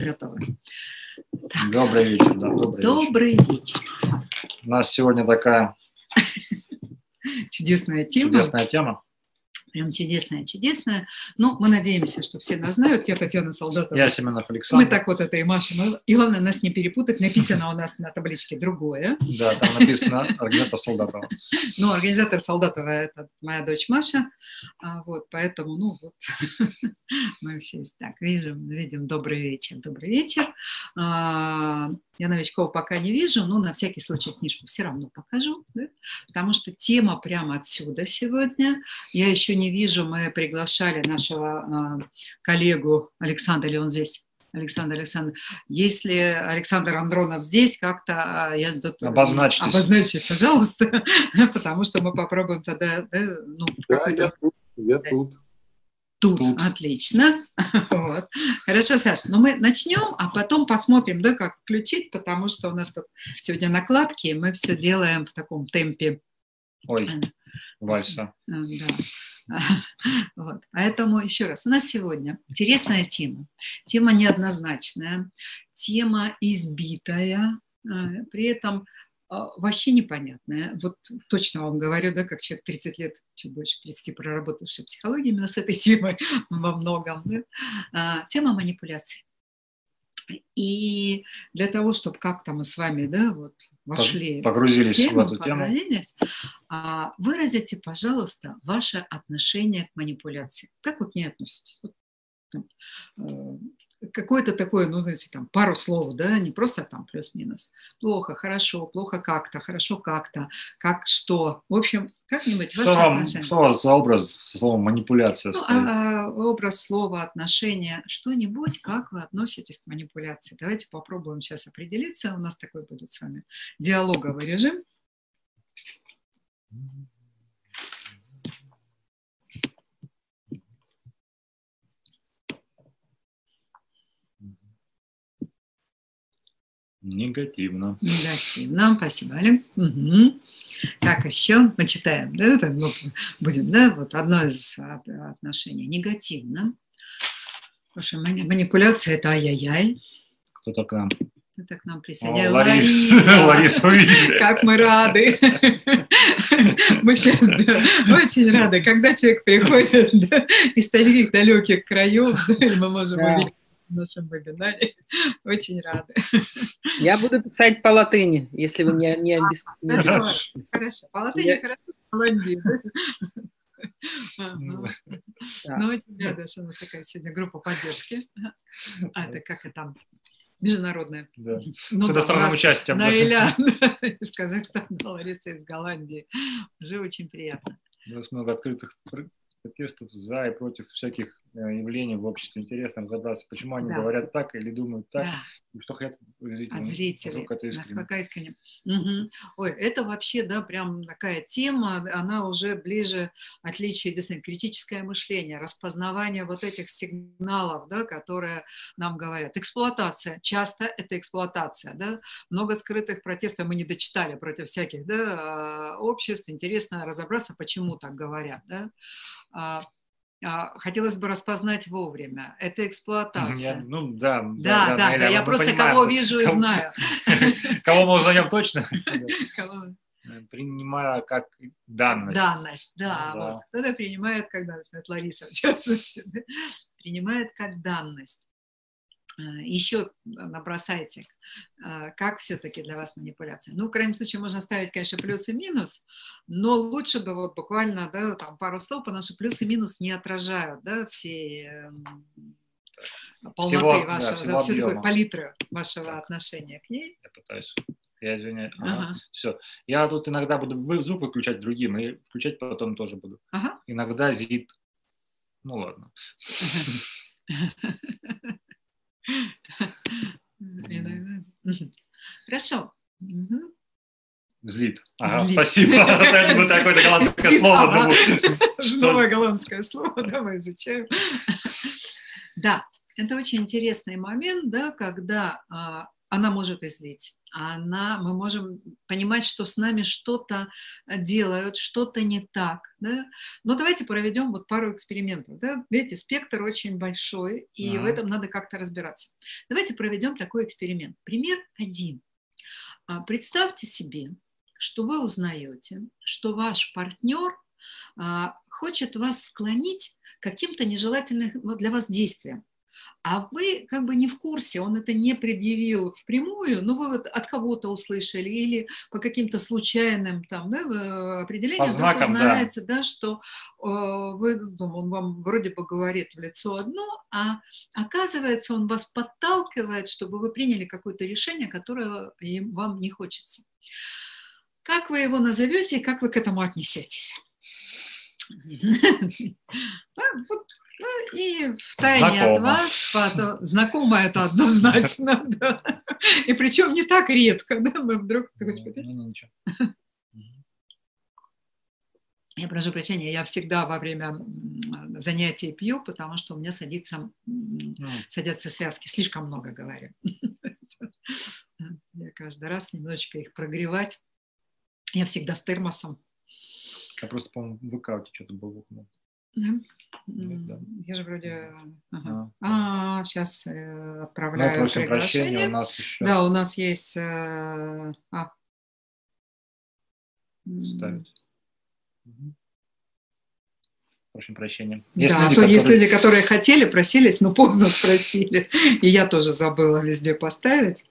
Готовы. Добрый вечер, да, добрый, Добрый вечер. вечер. У нас сегодня такая Чудесная тема. чудесная тема. Прям чудесная, чудесная. Ну, мы надеемся, что все нас знают. Я Татьяна Солдатова. Я Семенов Александр. Мы так вот это и машем. И главное нас не перепутать. Написано у нас на табличке другое. Да, там написано организатор Солдатова. Ну, организатор Солдатова – это моя дочь Маша. А, вот, поэтому, ну, вот, мы все так видим, видим добрый вечер, добрый вечер. Я новичков пока не вижу, но на всякий случай книжку все равно покажу, да? потому что тема прямо отсюда сегодня. Я еще не вижу, мы приглашали нашего а, коллегу Александра, ли он здесь? Александр Александр, если Александр Андронов здесь, как-то а, я тут- Обозначьтесь. обозначьте, пожалуйста, потому что мы попробуем тогда, да, ну, Да, я тут. Я Да. тут. Тут, Тут. отлично. Вот. Хорошо, Саш, ну мы начнем, а потом посмотрим, да, как включить, потому что у нас тут сегодня накладки, и мы все делаем в таком темпе. Ой, Вальса. Да. Вот. Поэтому еще раз, у нас сегодня интересная тема. Тема неоднозначная, тема избитая, э, при этом вообще непонятная. Вот точно вам говорю, да, как человек 30 лет, чуть больше 30 проработавший в психологии именно с этой темой во многом. да. А, Тема манипуляций. И для того, чтобы как-то мы с вами да, вот, вошли Погрузились в тему, эту тему. погрузились, а, выразите, пожалуйста, ваше отношение к манипуляции. Как вы к ней относитесь? Какое-то такое, ну, знаете, там, пару слов, да, не просто там плюс-минус. Плохо, хорошо, плохо как-то, хорошо как-то, как что. В общем, как-нибудь Что, ваше вам, отношение. что у вас за образ со словом манипуляция Ну, стоит? а, образ, слово, отношение, что-нибудь, как вы относитесь к манипуляции. Давайте попробуем сейчас определиться. У нас такой будет с вами диалоговый режим. Негативно. Негативно. Спасибо, Олег. Мгм. Так, еще мы читаем, да, это, ну, будем, да, вот одно из а, отношений. Негативно. Слушай, мани- манипуляция – это ай-яй-яй. Кто-то к нам. Это к нам присоединяется. Ларис, Лариса. Ларису увидели. Как мы рады. Мы сейчас да, очень рады, когда человек приходит да, из таких далеких краев, да, мы можем Да. увидеть нашем вебинаре. Очень рады. Я буду писать по латыни, если вы не, не, обес- не Хорошо, хорошо. По латыни Я- хорошо, по латыни. Ага. Да. Ну, очень рада, что у нас такая сегодня группа поддержки. А это как это там? Международная. Да. Ну, С да, иностранным нас участием. да. Наиля из Казахстана, Лариса из Голландии. Уже очень приятно. У нас много открытых пр- протестов за и против всяких э, явлений в обществе. Интересно разобраться, почему они Да. говорят так или думают так, Да. и что хотят зрители. от зрителей. насколько это искренне. Насколько искренне. Мгм. Ой, это вообще, да, прям такая тема, она уже ближе отличие, действительно, критическое мышление, распознавание вот этих сигналов, да, которые нам говорят. Эксплуатация. Часто это эксплуатация, да. Много скрытых протестов мы не дочитали против всяких, да, а, обществ. Интересно разобраться, почему так говорят, да. А, Хотелось бы распознать вовремя. Это эксплуатация. Я- ну да, Да, да, Наиля, я мы просто понимаем, кого вижу и кого- знаю. Кого мы узнаем точно? Кого- Принимая как данность. Данность, да. Да. Вот. Кто-то принимает как данность, вот Лариса в частности, да, принимает как данность. А, Еще набросайте, а, как все-таки для вас манипуляция. Ну, в крайнем случае, можно ставить, конечно, плюс и минус, но лучше бы вот буквально, да, там пару слов, потому что плюс и минус не отражают, да, всей эм, полноты Всего, да, вашего, всего да, всю такую палитры вашего Так. отношения к ней. Я пытаюсь. Я извиняюсь. Ага. Все. Я тут иногда буду звук выключать другим, и включать потом тоже буду. Ага. Иногда зит. Ну ладно. Хорошо. Злит. Ага, Злит. спасибо. Это такое голландское слово. Новое голландское слово, давай изучаем. Да, это очень интересный момент, да, когда а, она может излить. Она, мы можем понимать, что с нами что-то делают, что-то не так. Да? Но давайте проведем вот пару экспериментов. Да? Видите, спектр очень большой, и mm-hmm. в этом надо как-то разбираться. Давайте проведем такой эксперимент. Пример один. А, представьте себе, что вы узнаете, что ваш партнер а, хочет вас склонить каким-то нежелательным для вас действием а вы как бы не в курсе, он это не предъявил впрямую, но вы вот от кого-то услышали или по каким-то случайным там, да, определениям вдруг узнаете, да. да, что э, вы, ну, он вам вроде бы говорит в лицо одно, а оказывается, он вас подталкивает, чтобы вы приняли какое-то решение, которое им, вам не хочется. Как вы его назовете и как вы к этому отнесетесь? Ну, и в тайне от вас, потом, знакомо это однозначно, да. И причем не так редко, да, мы вдруг... Ну, я прошу прощения, я всегда во время занятий пью, потому что у меня садится, садятся связки, слишком много говорю. Я каждый раз немножечко их прогревать. Я всегда с термосом. Я просто, по-моему, в ВК что-то был. Да? Да. Я же вроде... Ага. А, а, сейчас э, отправляю ну, просим приглашение. прощения, у нас еще... Да, у нас есть... Э, а. Ставить. Угу. Просим прощения. Есть да, люди, а то которые... есть люди, которые хотели, просились, но поздно спросили. И я тоже забыла везде поставить.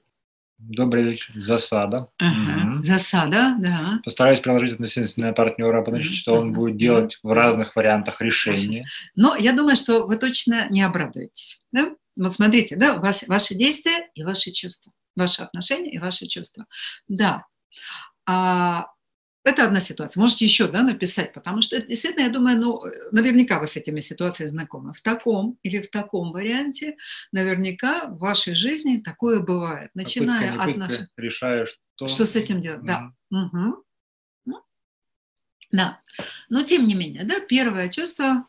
Добрый вечер. Засада. Ага. Угу. Засада, да. Постараюсь приложить относительно партнера, потому что он будет делать в разных вариантах решения. Но я думаю, что вы точно не обрадуетесь. Да? Вот смотрите, да, вас ваши действия и ваши чувства, ваши отношения и ваши чувства. Да. А это одна ситуация. Можете еще да, написать, потому что действительно, я думаю, ну, наверняка вы с этими ситуациями знакомы. В таком или в таком варианте наверняка в вашей жизни такое бывает. Начиная попытка, от наших... Решаешь, что... что с этим делать. Mm-hmm. Да. Угу. Да. Но тем не менее, да, первое чувство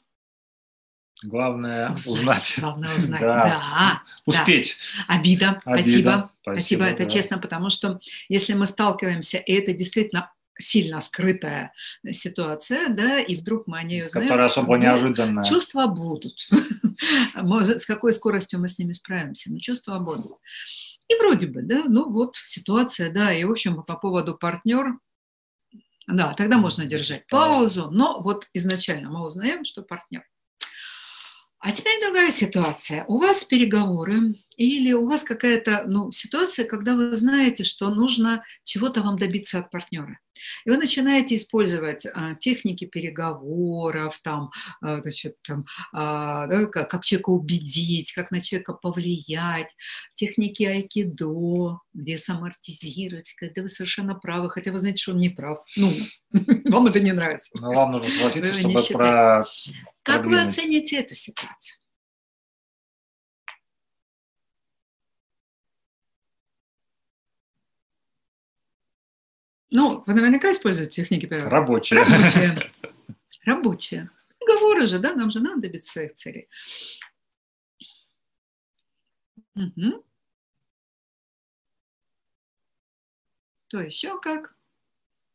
Главное узнать. узнать. Главное узнать. да. да. Успеть. Да. Обида. Обида. Спасибо. Спасибо. Спасибо. Это да. честно, потому что если мы сталкиваемся, и это действительно сильно скрытая ситуация, да, и вдруг мы о ней узнаем. Которая особо неожиданная. Чувства будут. Может, с какой скоростью мы с ними справимся, но чувства будут. И вроде бы, да, ну вот ситуация, да, и в общем по поводу партнер, да, тогда можно держать паузу, но вот изначально мы узнаем, что партнер. А теперь другая ситуация. У вас переговоры или у вас какая-то ну, ситуация, когда вы знаете, что нужно чего-то вам добиться от партнера. И вы начинаете использовать а, техники переговоров, там, а, значит, там, а, да, как, как человека убедить, как на человека повлиять, техники айкидо, где самоартизировать, когда вы совершенно правы, хотя вы знаете, что он не прав. Ну, вам это не нравится. Но вам нужно согласиться, чтобы про... Как вы оцените эту ситуацию? Ну, вы наверняка используете техники перевода. Рабочие. Рабочие. Рабочие. Договоры же, да, нам же надо добиться своих целей. Угу. То еще как?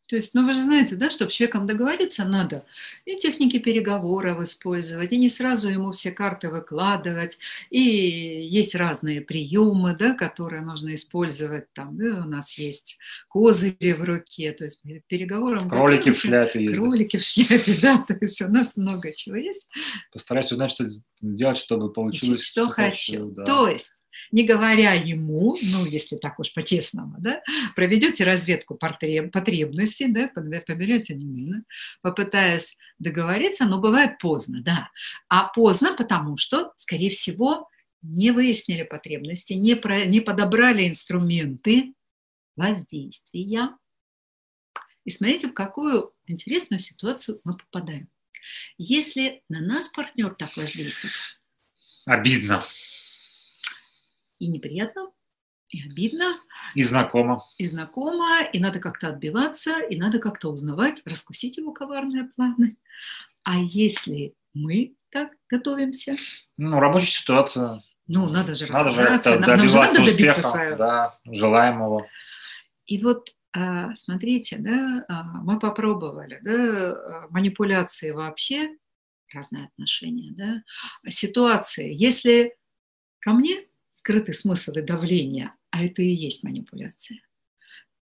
То есть, ну вы же знаете, да, чтобы человеком договориться, надо и техники переговоров использовать, и не сразу ему все карты выкладывать, и есть разные приемы, да, которые нужно использовать. Там, да, у нас есть козыри в руке, то есть переговорам... Кролики в шляпе есть. Кролики в шляпе, да, то есть у нас много чего есть. Постараюсь узнать, что делать, чтобы получилось... Что, что хочу. Да. То есть не говоря ему, ну, если так уж по-честному, да, проведете разведку потребностей, да, поберете немедленно, попытаясь договориться, но бывает поздно, да. А поздно, потому что, скорее всего, не выяснили потребности, не, про, не подобрали инструменты воздействия. И смотрите, в какую интересную ситуацию мы попадаем. Если на нас партнер так воздействует. Обидно и неприятно, и обидно. И знакомо. И знакомо, и надо как-то отбиваться, и надо как-то узнавать, раскусить его коварные планы. А если мы так готовимся? Ну, рабочая ситуация. Ну, надо же надо разобраться, же нам, нам же надо добиться успеха, своего. Да, желаемого. И вот а, смотрите, да, а, мы попробовали, да, смотрите, да, мы попробовали, да, манипуляции вообще, разные отношения, да, ситуации. Если ко мне скрытый смысл и давление, а это и есть манипуляция,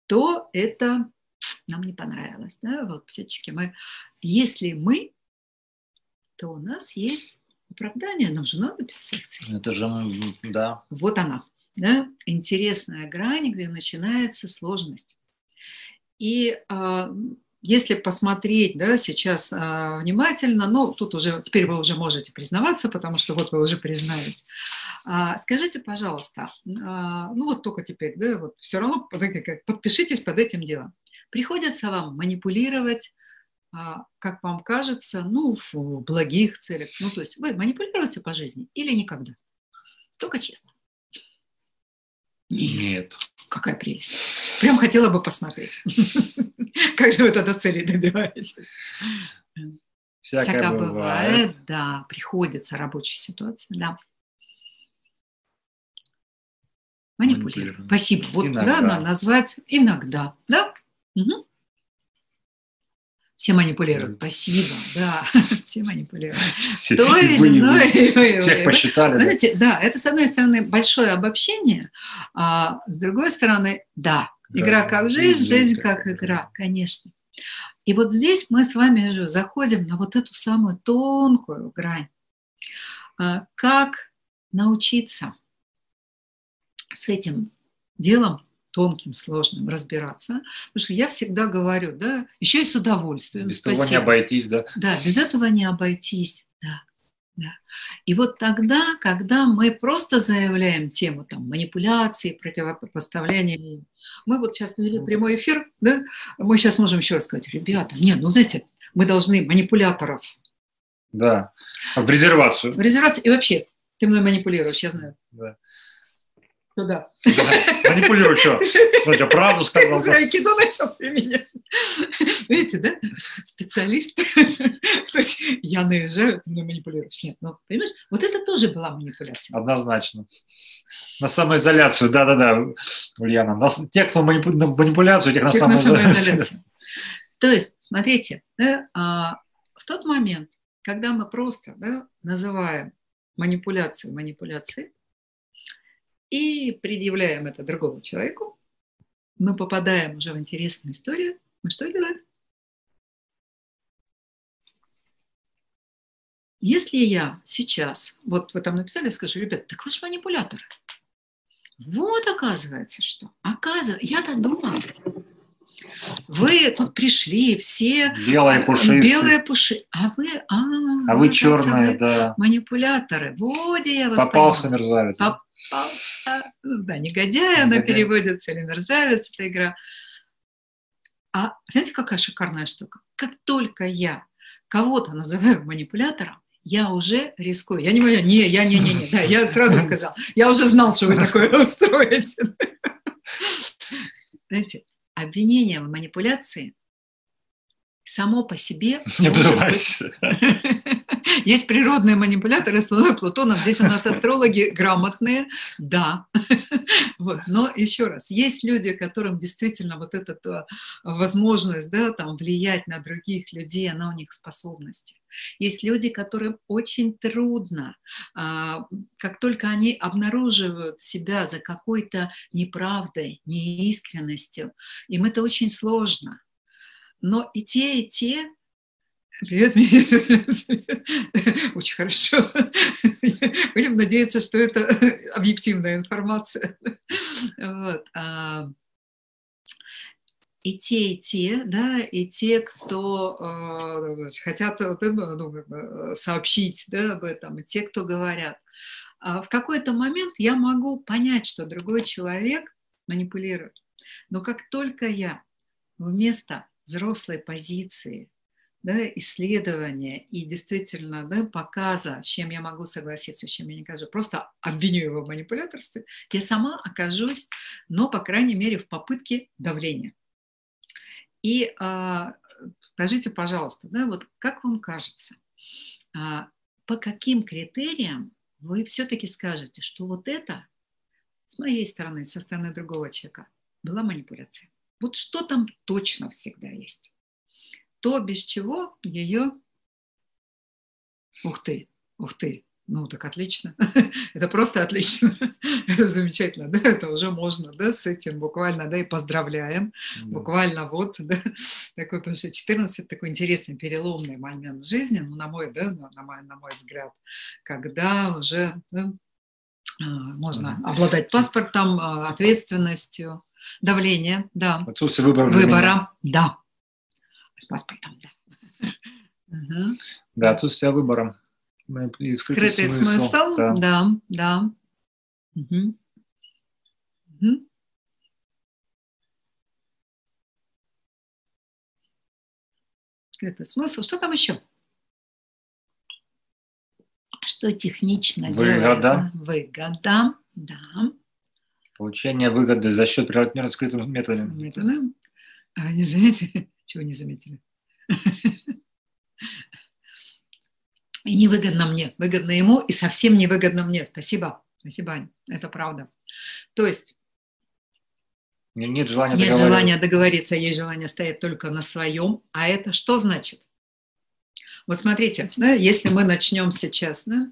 то это нам не понравилось, да, вот всячески мы, если мы, то у нас есть оправдание, нам же надо секции. Это же, да. Вот она, да, интересная грань, где начинается сложность. И э, если посмотреть, да, сейчас э, внимательно, ну, тут уже, теперь вы уже можете признаваться, потому что вот вы уже признались. А, скажите, пожалуйста, а, ну вот только теперь, да, вот все равно подпишитесь под этим делом. Приходится вам манипулировать а, как вам кажется, ну, в благих целях. Ну, то есть вы манипулируете по жизни или никогда? Только честно. Нет. Какая прелесть. Прям хотела бы посмотреть. Как же вы тогда цели добиваетесь? Всякое, Всякое бывает. бывает. Да, приходится рабочая ситуация, да. Манипулировать. Спасибо. Вот иногда. да, назвать иногда, да? Угу. Все манипулируют. Спасибо, да, все манипулируют. Все, То или иное. Всех посчитали. Знаете, да, это, с одной стороны, большое обобщение, а с другой стороны, да, игра как жизнь, жизнь как игра, конечно. И вот здесь мы с вами уже заходим на вот эту самую тонкую грань. А, как научиться с этим делом тонким, сложным разбираться. Потому что я всегда говорю, да, еще и с удовольствием. Без Спасибо. этого не обойтись, да? Да, без этого не обойтись, да. Да. И вот тогда, когда мы просто заявляем тему там, манипуляции, противопоставления, мы вот сейчас вели прямой эфир, да, мы сейчас можем еще раз сказать, ребята, нет, ну знаете, мы должны манипуляторов. Да, в резервацию. В резервацию. И вообще, ты мной манипулируешь, я знаю. Да. Туда. Да. Манипулируй, что? Ну, я правду сказал. Ты кино начал применять. Видите, да? Специалист. То есть я наезжаю, ты мной манипулируешь. Нет, ну, понимаешь, вот это тоже была манипуляция. Однозначно. На самоизоляцию, да-да-да, Ульяна. На, те, кто манипу, на манипуляцию, тех на, тех самоизоляцию. на самоизоляцию. То есть, смотрите, да, а, в тот момент, когда мы просто да, называем манипуляцию манипуляцией, и предъявляем это другому человеку, мы попадаем уже в интересную историю. Мы что делаем? Если я сейчас, вот вы там написали, скажу, ребят, так вы же манипуляторы. Вот оказывается, что. Оказывается, я-то думала, вы тут пришли, все белые пушистые, белые пуши, а вы, а, а вы черные, вы да, манипуляторы. Вот я вас попался мерзавец. Попался, ну да, негодяй, она переводится или мерзавец эта игра. А знаете, какая шикарная штука? Как только я кого-то называю манипулятором, я уже рискую. Я не понимаю, не, я не, не, не, да, я сразу сказал, я уже знал, что вы такое устроите. Знаете, обвинение в манипуляции само по себе... Не обзывайся. Есть природные манипуляторы с Луной Плутоном. Здесь у нас астрологи грамотные, да. Вот. Но еще раз, есть люди, которым действительно вот эта э, возможность да, там, влиять на других людей, она у них способности. Есть люди, которым очень трудно, а, как только они обнаруживают себя за какой-то неправдой, неискренностью, им это очень сложно. Но и те, и те Привет, Очень хорошо. Будем надеяться, что это объективная информация. Вот. А, и те, и те, да, и те, кто э, хотят ну, сообщить да, об этом, и те, кто говорят. А в какой-то момент я могу понять, что другой человек манипулирует. Но как только я вместо взрослой позиции, да, исследования и действительно да, показа, с чем я могу согласиться, с чем я не кажу, просто обвиню его в манипуляторстве, я сама окажусь, но, по крайней мере, в попытке давления. И а, скажите, пожалуйста, да, вот как вам кажется, а, по каким критериям вы все-таки скажете, что вот это с моей стороны, со стороны другого человека, была манипуляция? Вот что там точно всегда есть? То, без чего ее... Ух ты, ух ты, ну, так отлично. это просто отлично. это замечательно, да, это уже можно, да, с этим буквально, да, и поздравляем. Да. Буквально вот, да, такой, потому что 14 такой интересный переломный момент жизни, ну, на мой, да, на мой, на мой взгляд, когда уже да, а, можно обладать паспортом, а, ответственностью, давление, да. Отсутствие выбора. Выбора, да. С паспортом, да. Да, отсутствие выбора. Скрытый, скрытый смысл, смысл да, да. да. Угу. Угу. Скрытый смысл. Что там еще? Что технично Выгода. делает? Выгода. Да. Получение выгоды за счет приравнения скрытым методом. Методом. А, не заметили? Чего не заметили? И невыгодно мне, выгодно ему, и совсем невыгодно мне. Спасибо, спасибо, Аня, это правда. То есть нет желания нет договориться. желания договориться, есть желание стоять только на своем. А это что значит? Вот смотрите, да, если мы начнем сейчас, да,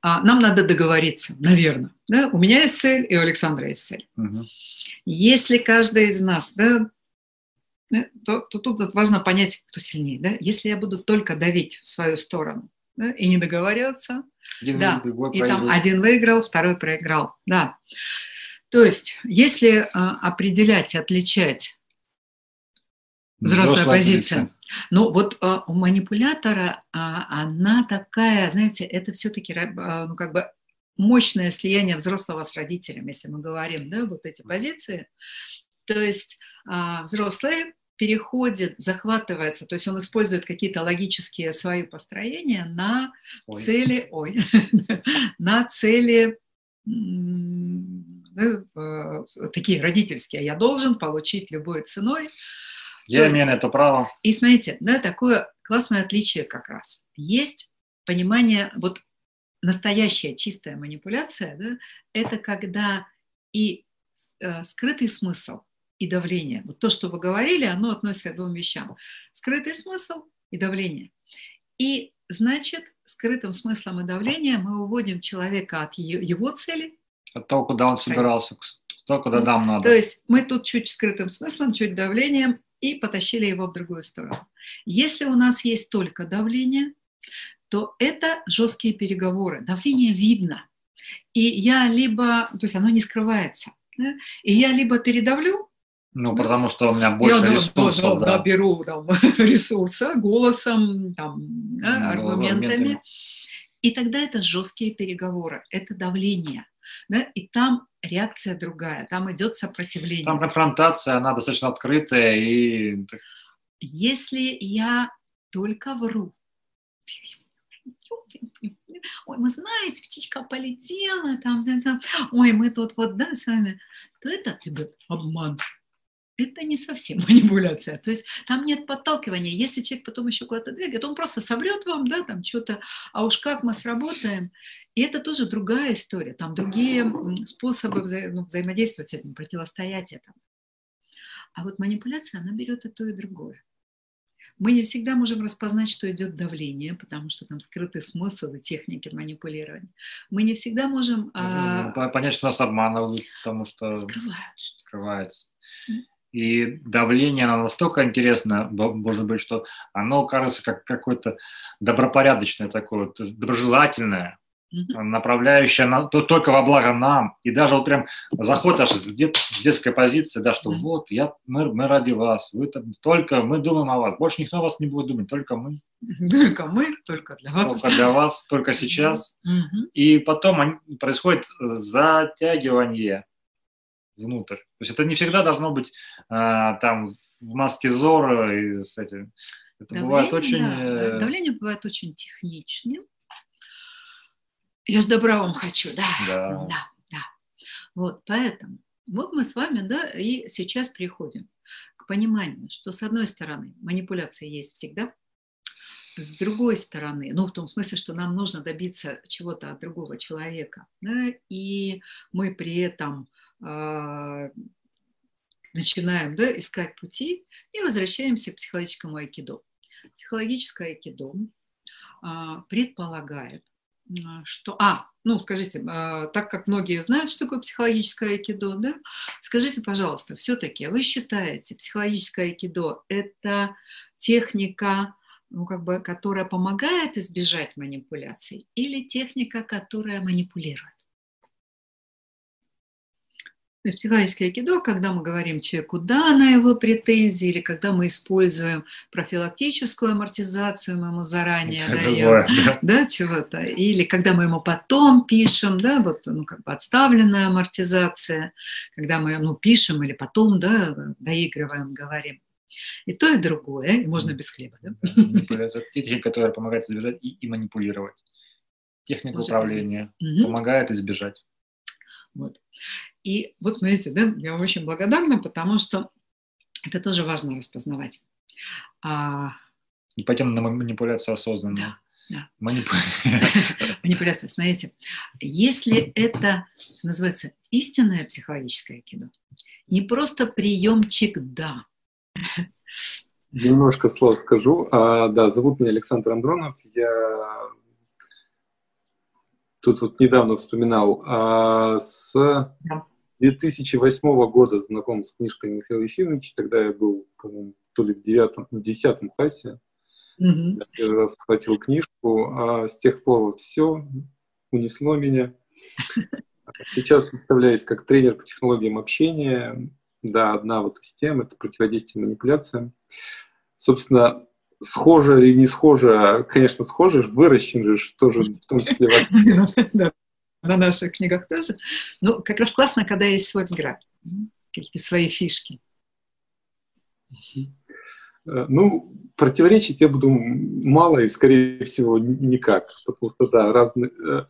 а, нам надо договориться, наверное. Да? У меня есть цель, и у Александра есть цель. Угу. Если каждый из нас, да, то, то тут важно понять, кто сильнее. Да? Если я буду только давить в свою сторону, да, и не договариваться. Один да, и там один выиграл, второй проиграл. Да. То есть, если а, определять, отличать взрослая, взрослая позиция, позиция. Ну вот а, у манипулятора а, она такая, знаете, это все-таки а, ну как бы мощное слияние взрослого с родителем, если мы говорим, да, вот эти позиции. То есть а, взрослые переходит, захватывается, то есть он использует какие-то логические свои построения на ой. цели, ой, на цели ну, такие родительские. Я должен получить любой ценой. Я имею на это право. И смотрите, да, такое классное отличие как раз. Есть понимание, вот настоящая чистая манипуляция, да, это когда и э, скрытый смысл, и давление. Вот то, что вы говорили, оно относится к двум вещам. Скрытый смысл и давление. И значит, скрытым смыслом и давлением мы уводим человека от его цели. От того, куда он цели. собирался, то, куда нам надо. То есть мы тут чуть скрытым смыслом, чуть давлением и потащили его в другую сторону. Если у нас есть только давление, то это жесткие переговоры. Давление видно. И я либо, то есть оно не скрывается, да? и я либо передавлю, ну, да? потому что у меня больше я, ресурсов. Да, да. да, беру там, ресурса голосом, там, да, ну, аргументами. аргументами. И тогда это жесткие переговоры, это давление. Да? И там реакция другая, там идет сопротивление. Там конфронтация, она достаточно открытая. И... Если я только вру, ой, вы знаете, птичка полетела, там, там, ой, мы тут вот, да, с вами, то это, ребят, обман это не совсем манипуляция. То есть там нет подталкивания. Если человек потом еще куда-то двигает, он просто собрет вам, да, там что-то, а уж как мы сработаем. И это тоже другая история. Там другие способы вза ну, взаимодействовать с этим, противостоять этому. А вот манипуляция, она берет и то, и другое. Мы не всегда можем распознать, что идет давление, потому что там скрытый смысл и техники манипулирования. Мы не всегда можем... Ну, а... Понять, что нас обманывают, потому что... Скрывают. Скрывается. И давление, оно настолько интересно, может быть, что оно кажется как какое-то добропорядочное такое, доброжелательное, mm-hmm. направляющее на, то, только во благо нам. И даже вот прям заход аж с, дет, с детской позиции, да, что mm-hmm. вот, я, мы, мы ради вас, вы там, только мы думаем о вас, больше никто о вас не будет думать, только мы. Только мы, только для вас. Только для вас, только сейчас. Mm-hmm. И потом происходит затягивание внутрь. То есть это не всегда должно быть а, там в маске Зора и с этим. Это давление, бывает очень... Да. Э, давление бывает очень техничным. Я с добра вам хочу, да. Да. да, да. Вот, поэтому вот мы с вами, да, и сейчас приходим к пониманию, что с одной стороны манипуляция есть всегда, с другой стороны, ну, в том смысле, что нам нужно добиться чего-то от другого человека, да, и мы при этом э, начинаем да, искать пути и возвращаемся к психологическому айкидо. Психологическое айкидо а, предполагает, а, что... А, ну, скажите, так как многие знают, что такое психологическое айкидо, да, скажите, пожалуйста, все-таки вы считаете, психологическое айкидо – это техника, ну, как бы, которая помогает избежать манипуляций, или техника, которая манипулирует? То есть психологическое айкидо, когда мы говорим человеку «да» на его претензии, или когда мы используем профилактическую амортизацию, мы ему заранее Это даем бывает, да. да, чего-то, или когда мы ему потом пишем, да, вот, ну, как бы отставленная амортизация, когда мы, ну, пишем или потом, да, доигрываем, говорим. И то, и другое, и можно без хлеба, да? Манипуляция. Техника, которая помогает избежать и, и манипулировать. Техника Может, управления угу. помогает избежать. Вот. И вот смотрите, да, я вам очень благодарна, потому что это тоже важно распознавать. А... И пойдем на манипуляцию осознанную. Да, да. Манипуляция. Манипуляция. Смотрите, если это, что называется, истинное психологическое кино, не просто приемчик «да». Немножко слов скажу. А, да, зовут меня Александр Андронов. Я тут вот недавно вспоминал, а, с 2008 года знаком с книжкой Михаила Ефимовича, тогда я был, то ли в девятом, в десятом классе. Mm-hmm. Я первый раз схватил книжку, а с тех пор все унесло меня. Сейчас представляюсь как тренер по технологиям общения. Да, одна вот из тем — это противодействие манипуляциям. Собственно, схоже или не схоже, конечно, схоже, выращен же тоже в том числе да, на наших книгах тоже. Ну, как раз классно, когда есть свой взгляд, какие-то свои фишки. Э, ну, противоречить я буду мало и, скорее всего, никак, потому что, да, разные э,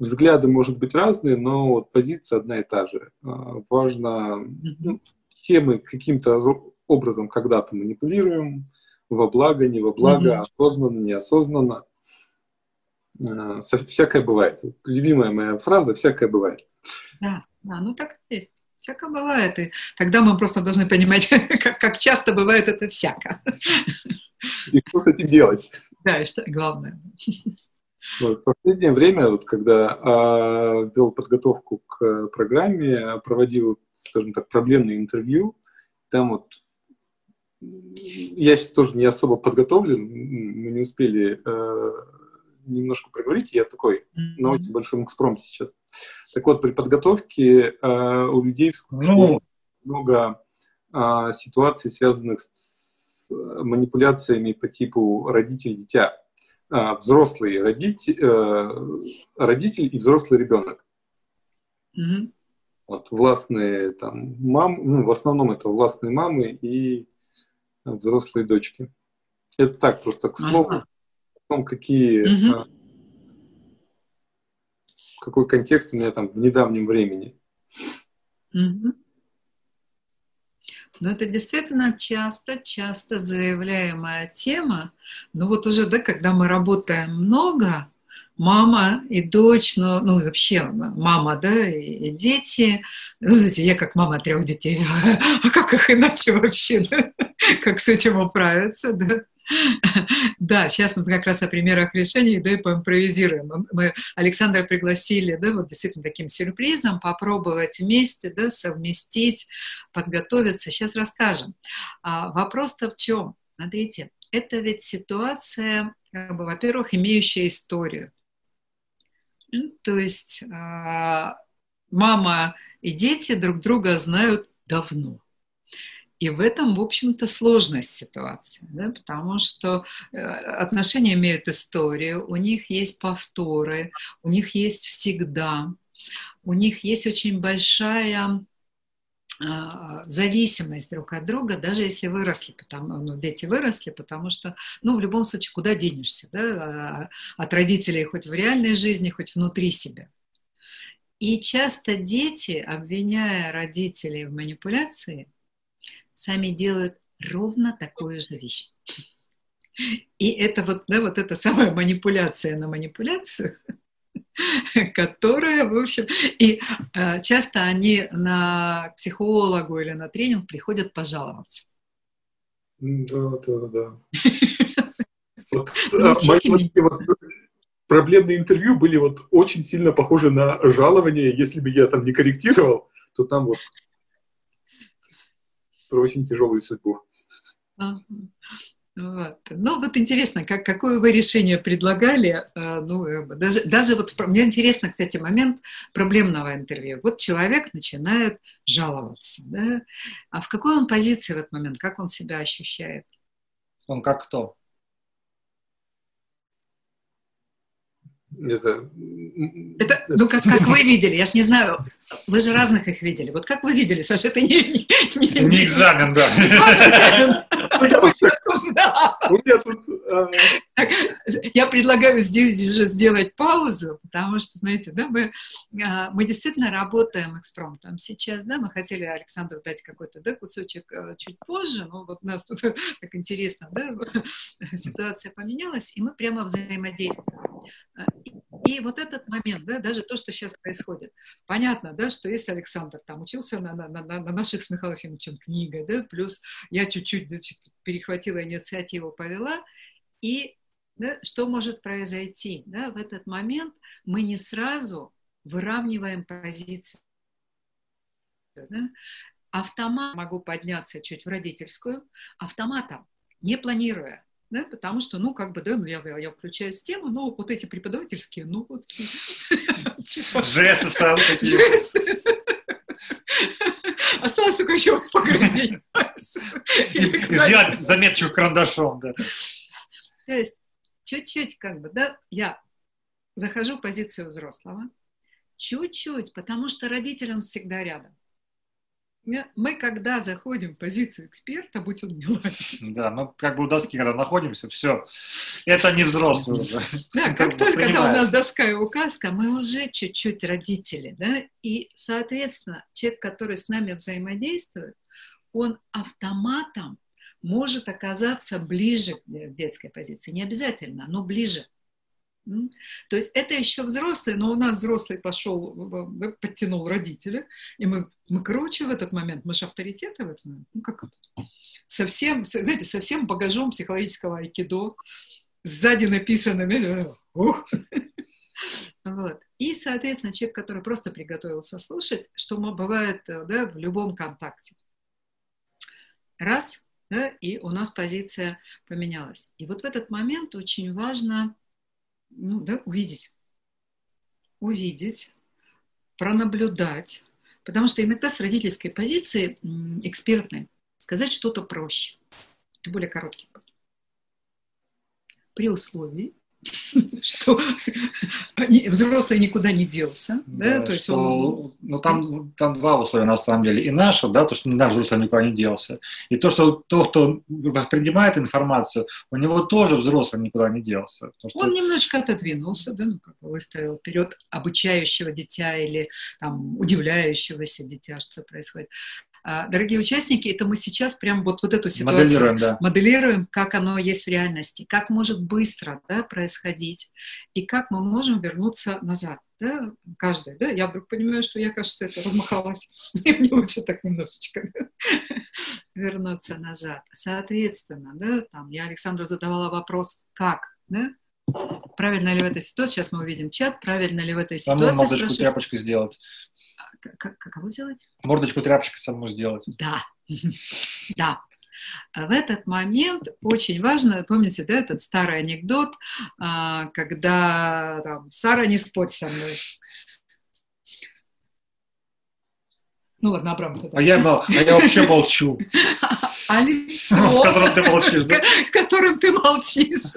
взгляды, может быть, разные, но вот позиция одна и та же. Э, важно, ну, все мы каким-то образом когда-то манипулируем, во благо, не во благо, mm-hmm. осознанно, неосознанно. А, всякое бывает. Любимая моя фраза «всякое бывает». Да, да, ну так и есть. Всякое бывает. И тогда мы просто должны понимать, как, как часто бывает это всяко. И что с этим делать? Да, и что главное. Вот, в последнее время, вот, когда а, вел подготовку к программе, проводил, скажем так, проблемные интервью, там вот я сейчас тоже не особо подготовлен, мы не успели э, немножко проговорить, я такой на очень большом экспромте сейчас. Так вот, при подготовке э, у людей ну. много э, ситуаций, связанных с э, манипуляциями по типу родитель-дитя. Э, взрослый родитель, э, родитель и взрослый ребенок. Mm-hmm. Вот, властные там мам, ну, в основном это властные мамы и взрослые дочки. Это так, просто к слову, ага. о том, какие, угу. какой контекст у меня там в недавнем времени. Угу. Но это действительно часто-часто заявляемая тема. Но вот уже, да, когда мы работаем много, мама и дочь, ну, ну вообще мама, да, и, и дети. Ну, знаете, я как мама трех детей, а как их иначе вообще, да? как с этим управиться, да? Да, сейчас мы как раз о примерах решений, да, и поимпровизируем. Мы Александра пригласили, да, вот действительно таким сюрпризом попробовать вместе, да, совместить, подготовиться. Сейчас расскажем. А, вопрос-то в чем? Смотрите, это ведь ситуация, как бы, во-первых, имеющая историю. То есть а, мама и дети друг друга знают давно. И в этом, в общем-то, сложность ситуации, да, потому что э, отношения имеют историю, у них есть повторы, у них есть всегда, у них есть очень большая а, зависимость друг от друга, даже если выросли, потому, ну, дети выросли, потому что, ну, в любом случае, куда денешься, да, а, от родителей хоть в реальной жизни, хоть внутри себя. И часто дети, обвиняя родителей в манипуляции, сами делают ровно такую же вещь. И это вот, да, вот эта самая манипуляция на манипуляцию, которая, в общем, и э, часто они на психологу или на тренинг приходят пожаловаться. Да, да, да. Вот, а, мои, вот, проблемные интервью были вот очень сильно похожи на жалование. Если бы я там не корректировал, то там вот про очень тяжелую судьбу. Вот. Ну, вот интересно, как, какое вы решение предлагали? Э, ну, э, даже, даже вот мне интересно, кстати, момент проблемного интервью. Вот человек начинает жаловаться, да? А в какой он позиции в этот момент? Как он себя ощущает? Он как кто? Это, это, ну, как, как вы видели, я ж не знаю, вы же разных их видели. Вот как вы видели, Саша, это не... Не, не, не экзамен, да. Я предлагаю здесь уже сделать паузу, потому что, знаете, да, мы, а, мы действительно работаем экспромтом сейчас, да, мы хотели Александру дать какой-то да, кусочек э, чуть позже, но вот у нас тут так интересно, да, ситуация поменялась, и мы прямо взаимодействуем. И вот этот момент, да, даже то, что сейчас происходит, понятно, да, что если Александр там учился на, на, на, на наших с Михаилом Ефимовичем книгой, да, плюс я чуть-чуть значит, перехватила инициативу, повела, и да, что может произойти? Да, в этот момент мы не сразу выравниваем позицию. Да? Автомат могу подняться чуть в родительскую, автоматом, не планируя да, потому что, ну, как бы, да, я, я включаю систему, но вот эти преподавательские, ну, вот... Жесты сразу такие. Жесты. Осталось только еще погрузить. Сделать заметочку карандашом, да. То есть, чуть-чуть, как бы, да, я захожу в позицию взрослого, чуть-чуть, потому что родитель, он всегда рядом мы, когда заходим в позицию эксперта, будь он мелодий. Да, мы как бы у доски, когда находимся, все, это не взрослый уже. Да, как только когда у нас доска и указка, мы уже чуть-чуть родители, да, и, соответственно, человек, который с нами взаимодействует, он автоматом может оказаться ближе к детской позиции. Не обязательно, но ближе. То есть это еще взрослый, но у нас взрослый пошел, подтянул родителя, и мы, мы круче в этот момент, мы же авторитеты в этот момент, ну как это? Совсем, знаете, совсем багажом психологического айкидо, сзади написанными, ух. Вот. И, соответственно, человек, который просто приготовился слушать, что бывает да, в любом контакте. Раз, да, и у нас позиция поменялась. И вот в этот момент очень важно ну, да, увидеть. Увидеть, пронаблюдать. Потому что иногда с родительской позиции экспертной сказать что-то проще. Это более короткий путь. При условии, что взрослый никуда не делся. Да, да, то есть что, он, ну, там, там два условия на самом деле. И наше, да, то, что наш взрослый никуда не делся. И то, что тот, кто воспринимает информацию, у него тоже взрослый никуда не делся. Что... Он немножечко отодвинулся, да, ну, как бы выставил вперед обучающего дитя или там удивляющегося дитя, что происходит. А, дорогие участники, это мы сейчас прям вот, вот эту ситуацию моделируем, да. моделируем, как оно есть в реальности, как может быстро да, происходить, и как мы можем вернуться назад. Да, каждый, да, я вдруг понимаю, что я, кажется, это размахалась. Мне лучше так немножечко вернуться назад. Соответственно, да, там я Александру задавала вопрос, как, да, правильно ли в этой ситуации, сейчас мы увидим чат, правильно ли в этой ситуации. Саму мордочку тряпочку сделать. Как, кого сделать? Мордочку тряпочкой саму сделать. Да, да. В этот момент очень важно, помните, да, этот старый анекдот, а, когда там, Сара, не спорь со мной. Ну ладно, Абрам. А я, а я вообще молчу. А лицо, с которым ты молчишь, да? которым ты молчишь.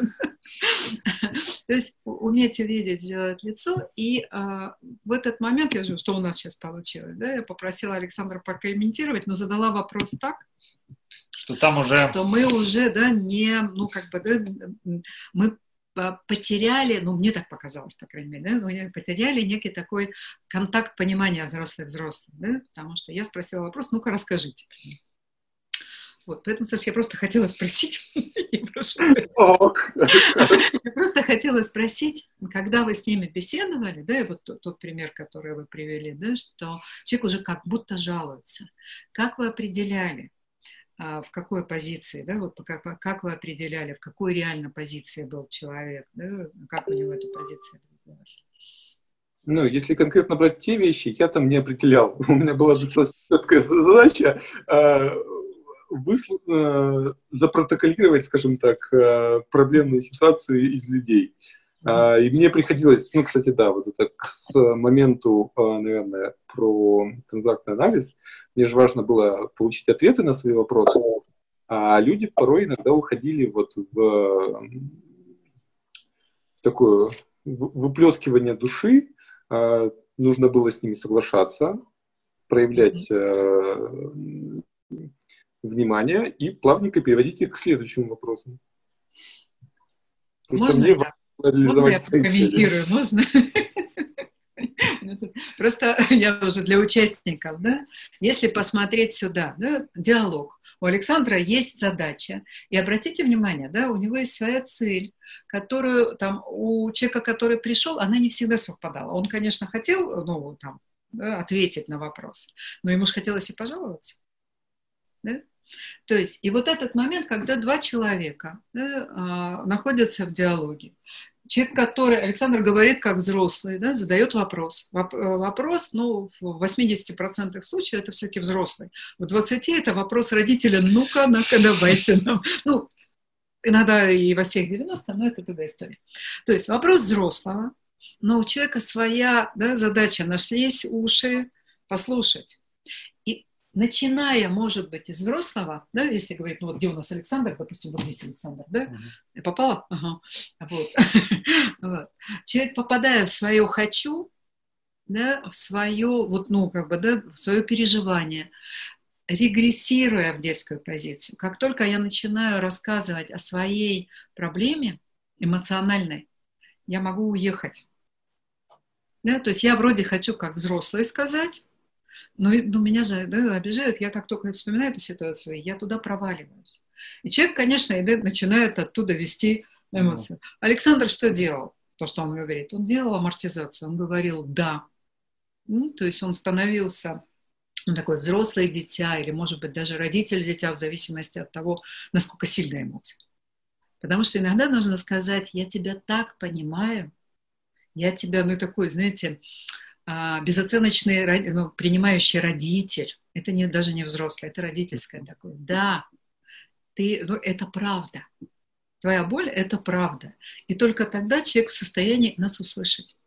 То есть уметь увидеть, сделать лицо. И э, в этот момент, я же, что у нас сейчас получилось, да, я попросила Александра прокомментировать, но задала вопрос так, что там уже... Что мы уже, да, не, ну, как бы, да, мы потеряли, ну, мне так показалось, по крайней мере, да, мы потеряли некий такой контакт понимания взрослых-взрослых, да, потому что я спросила вопрос, ну-ка, расскажите. Вот, поэтому, Саша, я просто хотела спросить, я просто хотела спросить, когда вы с ними беседовали, да, и вот тот, пример, который вы привели, да, что человек уже как будто жалуется. Как вы определяли, а, в какой позиции, да, вот как, как вы определяли, в какой реально позиции был человек, да, как у него эта позиция двигалась? Ну, если конкретно брать те вещи, я там не определял. У меня была достаточно четкая задача э, высл... э, запротоколировать, скажем так, э, проблемные ситуации из людей. Э, и мне приходилось, ну, кстати, да, вот это к моменту, э, наверное, про транзактный анализ, мне же важно было получить ответы на свои вопросы, а люди порой иногда уходили вот в, такое выплескивание души, э, нужно было с ними соглашаться, проявлять внимание и плавненько переводить их к следующему вопросу. Можно я, можно я прокомментирую? Можно? Просто я уже для участников, да, если посмотреть сюда, да, диалог. У Александра есть задача, и обратите внимание, да, у него есть своя цель, которую там у человека, который пришел, она не всегда совпадала. Он, конечно, хотел, ну, там, да, ответить на вопрос, но ему же хотелось и пожаловаться. Да? То есть, и вот этот момент, когда два человека да, а, находятся в диалоге, человек, который, Александр говорит как взрослый, да, задает вопрос. Э, вопрос, ну, в 80% случаев это все-таки взрослый. В 20% это вопрос родителя, ну-ка, ну-ка, давайте нам. Ну, иногда и во всех 90, но это другая история. То есть вопрос взрослого, но у человека своя да, задача, нашлись уши послушать начиная, может быть, из взрослого, да, если говорить, ну вот где у нас Александр, допустим, вот здесь Александр, да, uh-huh. я попала? Ага. Вот. вот. Человек, попадая в свое «хочу», да, в свое, вот, ну, как бы, да, в свое переживание, регрессируя в детскую позицию, как только я начинаю рассказывать о своей проблеме эмоциональной, я могу уехать. Да, то есть я вроде хочу как взрослый сказать, но, но меня же да, обижают, я как только вспоминаю эту ситуацию, я туда проваливаюсь. И человек, конечно, начинает оттуда вести эмоцию. Mm-hmm. Александр что делал? То, что он говорит. Он делал амортизацию, он говорил «да». Ну, то есть он становился ну, такой взрослое дитя или, может быть, даже родитель дитя в зависимости от того, насколько сильная эмоция. Потому что иногда нужно сказать «я тебя так понимаю», я тебя, ну, такой, знаете, безоценочный ну, принимающий родитель, это не, даже не взрослый, это родительское такое. Да, ты, ну, это правда. Твоя боль – это правда. И только тогда человек в состоянии нас услышать.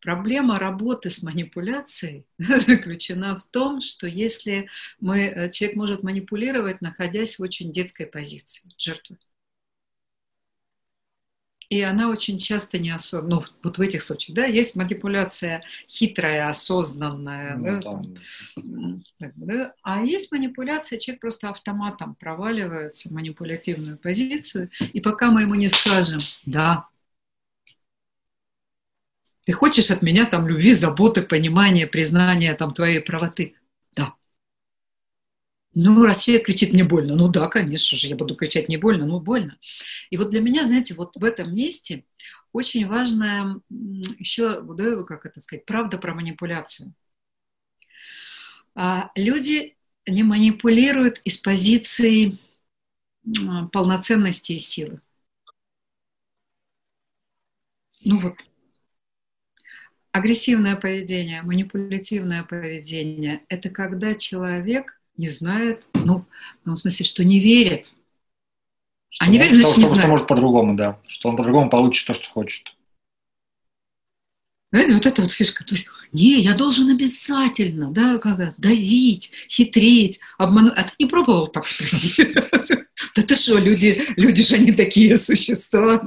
Проблема работы с манипуляцией заключена в том, что если мы, э, человек может манипулировать, находясь в очень детской позиции жертвы. И она очень часто неосознанно, ну, вот в этих случаях, да, есть манипуляция хитрая, осознанная, ну, да, там, да, а есть манипуляция, человек просто автоматом проваливается в манипулятивную позицию, и пока мы ему не скажем, да, ты хочешь от меня там любви, заботы, понимания, признания там твоей правоты, ну, человек кричит «мне больно», ну да, конечно же, я буду кричать «не больно», ну больно. И вот для меня, знаете, вот в этом месте очень важная еще, как это сказать, правда про манипуляцию. А люди не манипулируют из позиции полноценности и силы. Ну вот, агрессивное поведение, манипулятивное поведение – это когда человек не знает, ну, в том смысле, что не верит. А что, не верит, значит, что, не что, знает. Что может по-другому, да. Что он по-другому получит то, что хочет. Понимаете, вот это вот фишка. То есть, не, я должен обязательно, да, как давить, хитрить, обмануть. А ты не пробовал так спросить? Да ты что, люди, люди же не такие существа.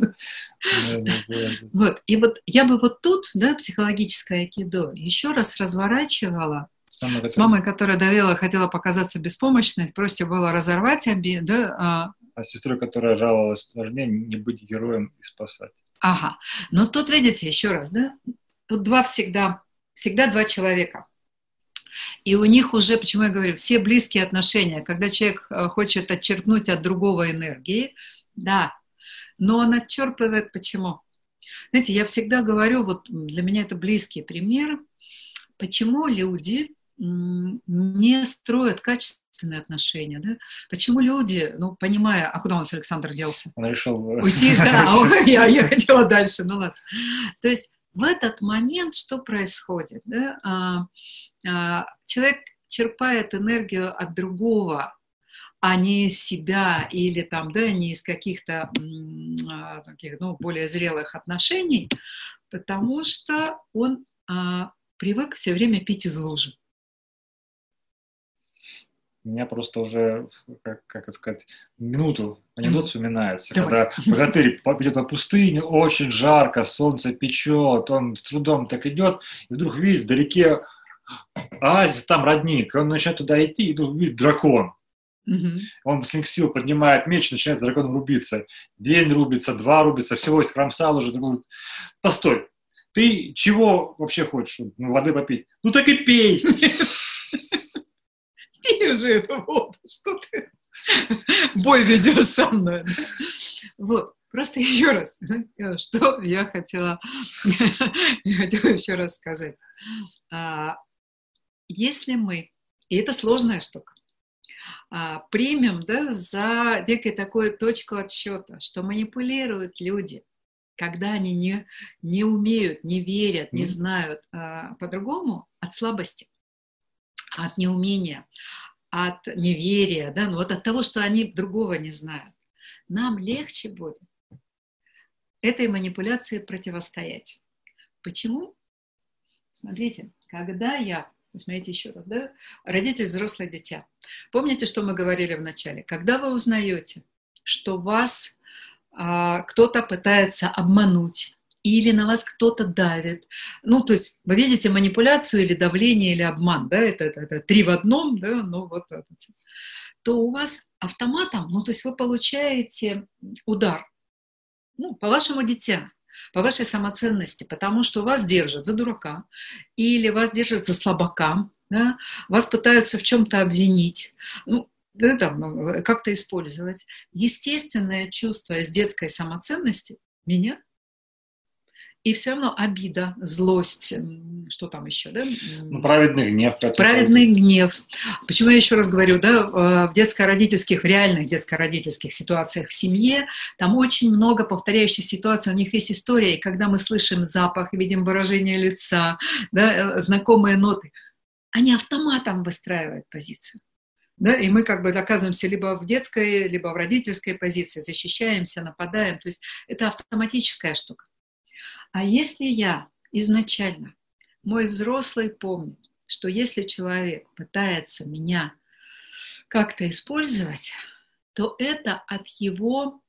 Вот. И вот я бы вот тут, да, психологическое айкидо, еще раз разворачивала Мама, с мамой, которая давила, хотела показаться беспомощной, просто было разорвать обиду. Да, а... а сестрой, которая жаловалась сложнее, не быть героем и спасать. Ага. Но тут, видите, еще раз, да, тут два всегда, всегда два человека. И у них уже, почему я говорю, все близкие отношения, когда человек э, хочет отчерпнуть от другого энергии, да, но он отчерпывает почему? Знаете, я всегда говорю, вот для меня это близкий пример, почему люди не строят качественные отношения, да? Почему люди, ну, понимая, а куда у нас Александр делся? Он решил... Уйти, да, а я, я хотела дальше, ну ладно. То есть в этот момент что происходит? Да? А, а, человек черпает энергию от другого, а не из себя или там, да, не из каких-то а, таких, ну, более зрелых отношений, потому что он а, привык все время пить из лужи. Меня просто уже, как, как это сказать, минуту анекдот вспоминается. Давай. Когда богатырь идет по пустыне, очень жарко, солнце печет, он с трудом так идет, и вдруг видит вдалеке оазис, там родник, он начинает туда идти, и тут видит дракон. Угу. Он с сил поднимает меч, начинает с драконом рубиться. День рубится, два рубится, всего искромсал уже. Такой, постой, ты чего вообще хочешь? Ну, воды попить. Ну так и пей. Пей уже эту воду, что ты бой ведешь со мной. Вот, просто еще раз, что я хотела, я хотела еще раз сказать. А, если мы, и это сложная штука, а, примем да, за некой такой точку отсчета, что манипулируют люди, когда они не, не умеют, не верят, не знают а, по-другому, от слабости, от неумения, от неверия, да, ну вот от того, что они другого не знают. Нам легче будет этой манипуляции противостоять. Почему? Смотрите, когда я Посмотрите еще раз, да? Родитель, взрослое дитя. Помните, что мы говорили в начале? Когда вы узнаете, что вас а, кто-то пытается обмануть, или на вас кто-то давит. Ну, то есть вы видите манипуляцию или давление, или обман, да, это, это, это три в одном, да, ну вот это. То у вас автоматом, ну, то есть вы получаете удар, ну, по вашему дитя по вашей самоценности, потому что вас держат за дурака или вас держат за слабака, да? вас пытаются в чем-то обвинить, ну, да, там, ну, как-то использовать. Естественное чувство из детской самоценности меня и все равно обида, злость, что там еще, да? Ну, праведный гнев. Праведный гнев. Почему я еще раз говорю, да, в детско-родительских, в реальных детско-родительских ситуациях в семье, там очень много повторяющих ситуаций, у них есть история, и когда мы слышим запах, видим выражение лица, да, э, знакомые ноты, они автоматом выстраивают позицию. Да, и мы как бы оказываемся либо в детской, либо в родительской позиции, защищаемся, нападаем. То есть это автоматическая штука. А если я изначально, мой взрослый помнит, что если человек пытается меня как-то использовать, то это от его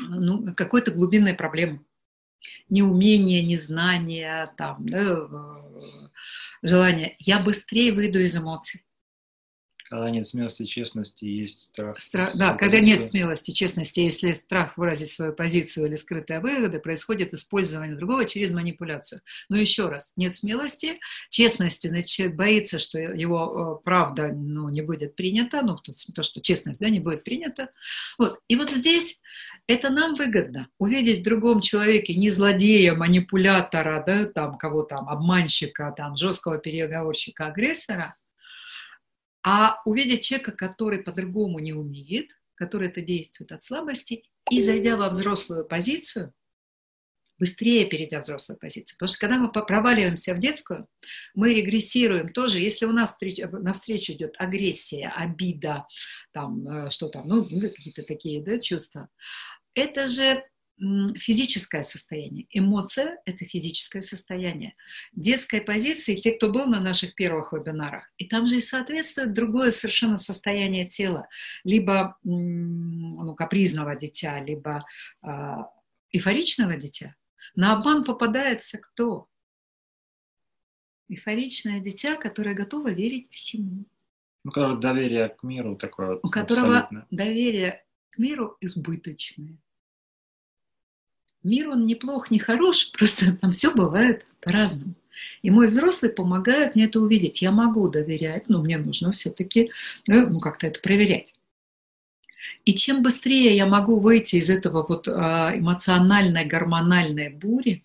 ну, какой-то глубинной проблемы. Неумение, незнание, там, да, желание. Я быстрее выйду из эмоций. Когда нет смелости, честности, есть страх. страх да, когда нет смелости, честности, если страх выразить свою позицию или скрытые выгоды, происходит использование другого через манипуляцию. Но еще раз, нет смелости, честности, значит, человек боится, что его э, правда ну, не будет принята, ну, то, то, что честность да, не будет принята. Вот. И вот здесь это нам выгодно, увидеть в другом человеке не злодея, манипулятора, да, там, кого там, обманщика, там, жесткого переговорщика, агрессора – а увидеть человека, который по-другому не умеет, который это действует от слабости, и зайдя во взрослую позицию, быстрее перейдя в взрослую позицию. Потому что когда мы проваливаемся в детскую, мы регрессируем тоже. Если у нас навстречу идет агрессия, обида, там, э, что там, ну, какие-то такие да, чувства, это же физическое состояние. Эмоция – это физическое состояние. Детской позиции, те, кто был на наших первых вебинарах, и там же и соответствует другое совершенно состояние тела. Либо ну, капризного дитя, либо э, эйфоричного дитя. На обман попадается кто? Эйфоричное дитя, которое готово верить всему. У которого доверие к миру такое. У которого абсолютно. доверие к миру избыточное мир, он неплох, не хорош, просто там все бывает по-разному. И мой взрослый помогает мне это увидеть. Я могу доверять, но мне нужно все-таки ну, как-то это проверять. И чем быстрее я могу выйти из этого вот а, эмоциональной, гормональной бури,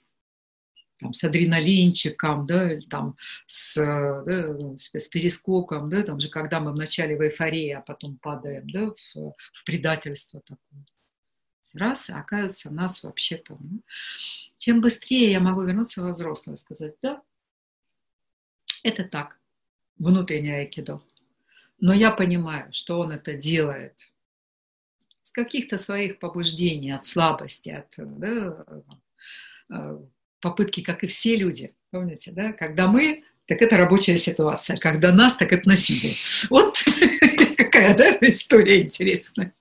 там, с адреналинчиком, да, там с, да, с, с перескоком, да, там же, когда мы вначале в эйфории, а потом падаем, да, в, в предательство такое. Раз, и оказывается, нас вообще-то... Ну, чем быстрее я могу вернуться во взрослое, сказать, да, это так, внутреннее айкидо. Но я понимаю, что он это делает с каких-то своих побуждений, от слабости, от да, э, попытки, как и все люди, помните, да, когда мы, так это рабочая ситуация, когда нас, так это насилие. Вот какая, да, история интересная.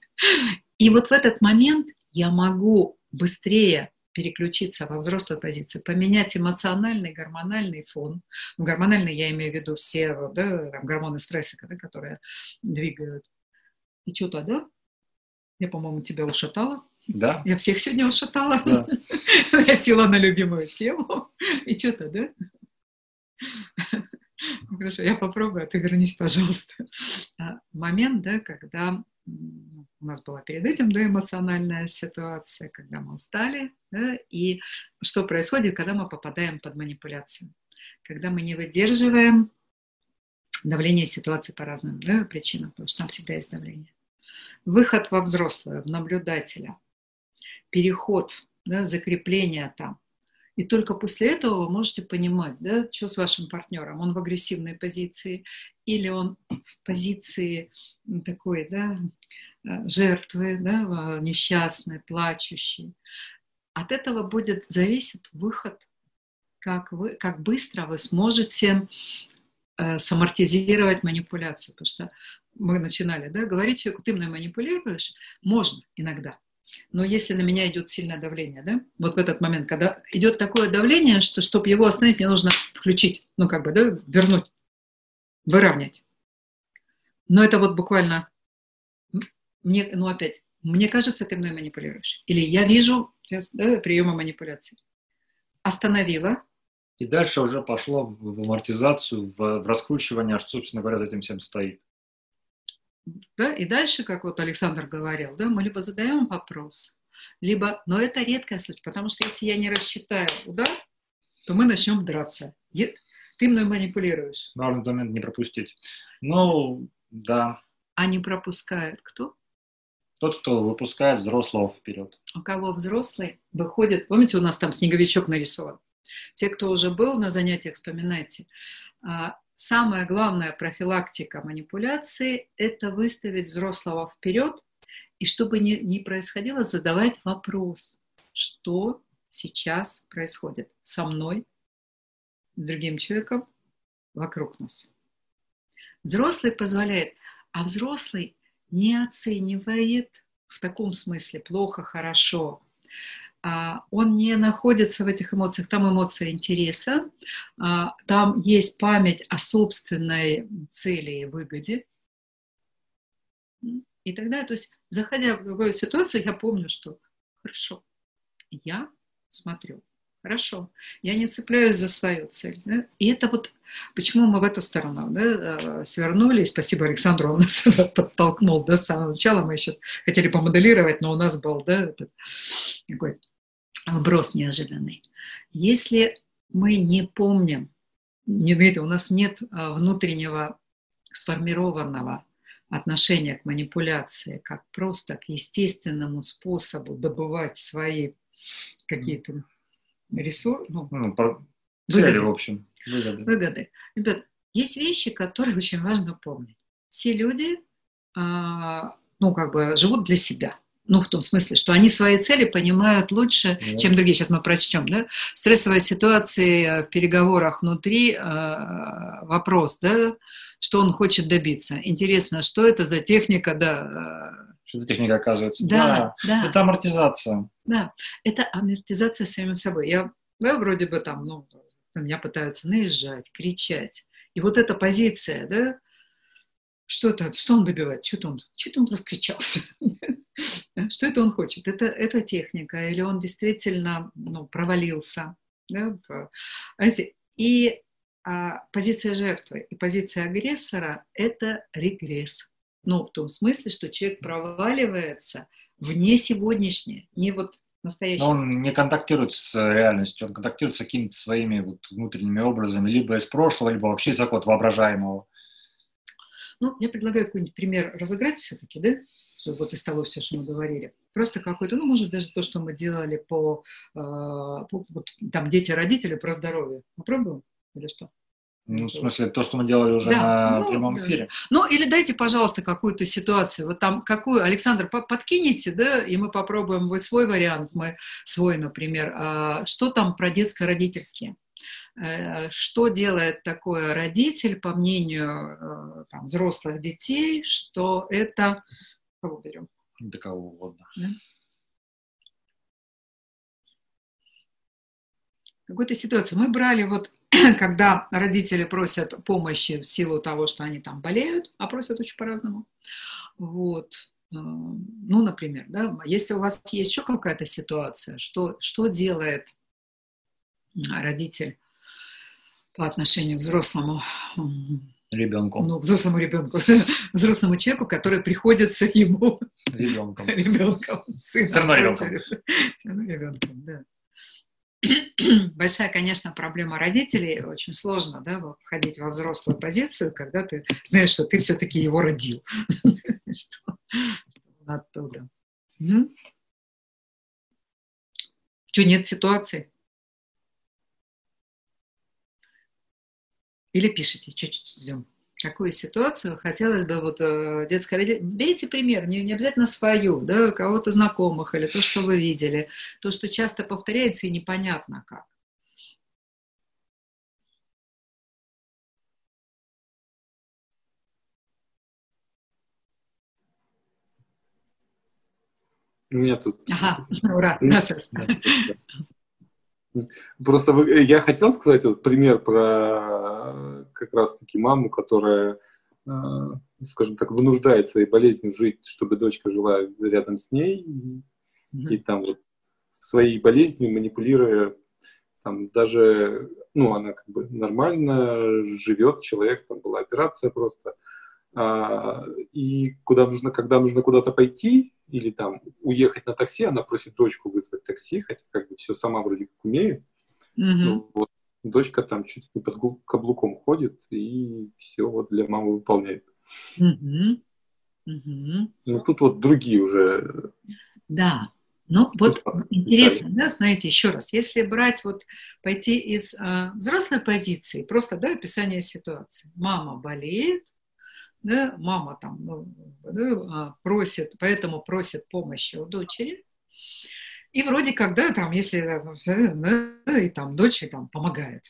И вот в этот момент я могу быстрее переключиться во взрослую позицию, поменять эмоциональный, гормональный фон. Ну, гормональный я имею в виду все да, там, гормоны стресса, да, которые двигают. И что тогда? Я, по-моему, тебя ушатала. Да. Я всех сегодня ушатала. Да. Я села на любимую тему. И что-то, да? Хорошо, я попробую, а ты вернись, пожалуйста. А, момент, да, когда у нас была перед этим да, эмоциональная ситуация, когда мы устали, да, и что происходит, когда мы попадаем под манипуляцию. Когда мы не выдерживаем давление ситуации по разным да, причинам, потому что там всегда есть давление. Выход во взрослое, в наблюдателя, переход, да, закрепление там. И только после этого вы можете понимать, да, что с вашим партнером. Он в агрессивной позиции или он в позиции такой, да, э, жертвы, да, несчастной, плачущей. От этого будет зависеть выход, как, вы, как быстро вы сможете э, самортизировать манипуляцию. Потому что мы начинали да, говорить человеку, ты мной манипулируешь, можно иногда. Но если на меня идет сильное давление, да, вот в этот момент, когда идет такое давление, что чтобы его остановить, мне нужно включить, ну как бы, да, вернуть, выровнять. Но это вот буквально, мне, ну опять, мне кажется, ты мной манипулируешь. Или я вижу сейчас, да, приемы манипуляции. Остановила. И дальше уже пошло в амортизацию, в, в раскручивание, что, собственно говоря, за этим всем стоит. Да? И дальше, как вот Александр говорил, да, мы либо задаем вопрос, либо, но это редкая случай, потому что если я не рассчитаю удар, то мы начнем драться. Ты мной манипулируешь. Важный момент не пропустить. Ну, да. А не пропускает кто? Тот, кто выпускает взрослого вперед. У кого взрослый выходит, помните, у нас там снеговичок нарисован. Те, кто уже был на занятиях, вспоминайте. А, самая главная профилактика манипуляции – это выставить взрослого вперед, и чтобы не, не происходило, задавать вопрос, что сейчас происходит со мной, с другим человеком, вокруг нас. Взрослый позволяет, а взрослый не оценивает в таком смысле плохо, хорошо. А, он не находится в этих эмоциях, там эмоция интереса, а, там есть память о собственной цели и выгоде. И тогда, то есть, заходя в любую ситуацию, я помню, что хорошо, я смотрю, хорошо, я не цепляюсь за свою цель. Да? И это вот почему мы в эту сторону да, э, свернули. Спасибо Александру, он нас подтолкнул да, с самого начала. Мы еще хотели помоделировать, но у нас был да, этот, такой вброс неожиданный. Если мы не помним, не, у нас нет а, внутреннего сформированного отношения к манипуляции, как просто к естественному способу добывать свои какие-то ресурсы, ну, ну про... выгоды, в общем, выгоды. выгоды. Ребят, есть вещи, которые очень важно помнить. Все люди, а, ну, как бы живут для себя ну, в том смысле, что они свои цели понимают лучше, да. чем другие. Сейчас мы прочтем, да? В стрессовой ситуации, э, в переговорах внутри э, вопрос, да, что он хочет добиться. Интересно, что это за техника, да? Э, что за техника оказывается? Да, да. да. Это амортизация. Да, это амортизация самим собой. Я, да, вроде бы там, ну, на меня пытаются наезжать, кричать. И вот эта позиция, да, что это, что он добивает, что-то он, что-то он раскричался. Что это он хочет? Это, это техника, или он действительно ну, провалился. Да? Знаете, И а, позиция жертвы и позиция агрессора – это регресс. Ну, в том смысле, что человек проваливается вне сегодняшнее, не вот настоящее. он не контактирует с реальностью, он контактирует с какими-то своими вот внутренними образами, либо из прошлого, либо вообще из какого-то воображаемого. Ну, я предлагаю какой-нибудь пример разыграть все-таки, да? Вот из того все, что мы говорили. Просто какой-то, ну, может, даже то, что мы делали по, э, по вот, там, дети-родители про здоровье. Попробуем или что? Ну, в смысле, то, что мы делали уже да, на ну, прямом эфире. Ну, или дайте, пожалуйста, какую-то ситуацию. Вот там какую, Александр, подкинете, да, и мы попробуем, вы свой вариант, мы свой, например. А, что там про детско-родительские? Э, что делает такой родитель, по мнению э, там, взрослых детей, что это... Кого берем? Да кого угодно. Да? Какую-то ситуацию. Мы брали вот когда родители просят помощи в силу того, что они там болеют, а просят очень по-разному. Вот. Э, ну, например, да, если у вас есть еще какая-то ситуация, что, что делает родитель по отношению к взрослому ребенку. Ну, взрослому ребенку, взрослому человеку, который приходится ему ребенком. ребенком, сыном. Все равно ребенком. Все равно ребенком, да. большая, конечно, проблема родителей. Очень сложно да, входить во взрослую позицию, когда ты знаешь, что ты все-таки его родил. Что оттуда. Что, нет ситуации? Или пишите, чуть-чуть ждем. Какую ситуацию хотелось бы вот э, детская родитель... Берите пример, не, не обязательно свою, да, кого-то знакомых или то, что вы видели, то, что часто повторяется и непонятно как. У меня тут... Ага, ура, Просто я хотел сказать вот пример про как раз-таки маму, которая, э, скажем так, вынуждает своей болезнью жить, чтобы дочка жила рядом с ней, mm-hmm. и там вот своей болезнью манипулируя, там даже, ну, она как бы нормально живет, человек, там была операция просто, а, и куда нужно, когда нужно куда-то пойти или там уехать на такси, она просит дочку вызвать такси, хотя как бы все сама вроде как умеет. Mm-hmm. Ну, вот, дочка там чуть не под каблуком ходит и все вот для мамы выполняет. Mm-hmm. Mm-hmm. Ну тут вот другие уже. Да, ну, вот интересно, да, смотрите, еще раз, если брать вот, пойти из э, взрослой позиции, просто, да, описание ситуации. Мама болеет, да, мама там ну, да, а, просит, поэтому просит помощи у дочери. И вроде как, да, там, если, да, и там дочь там помогает.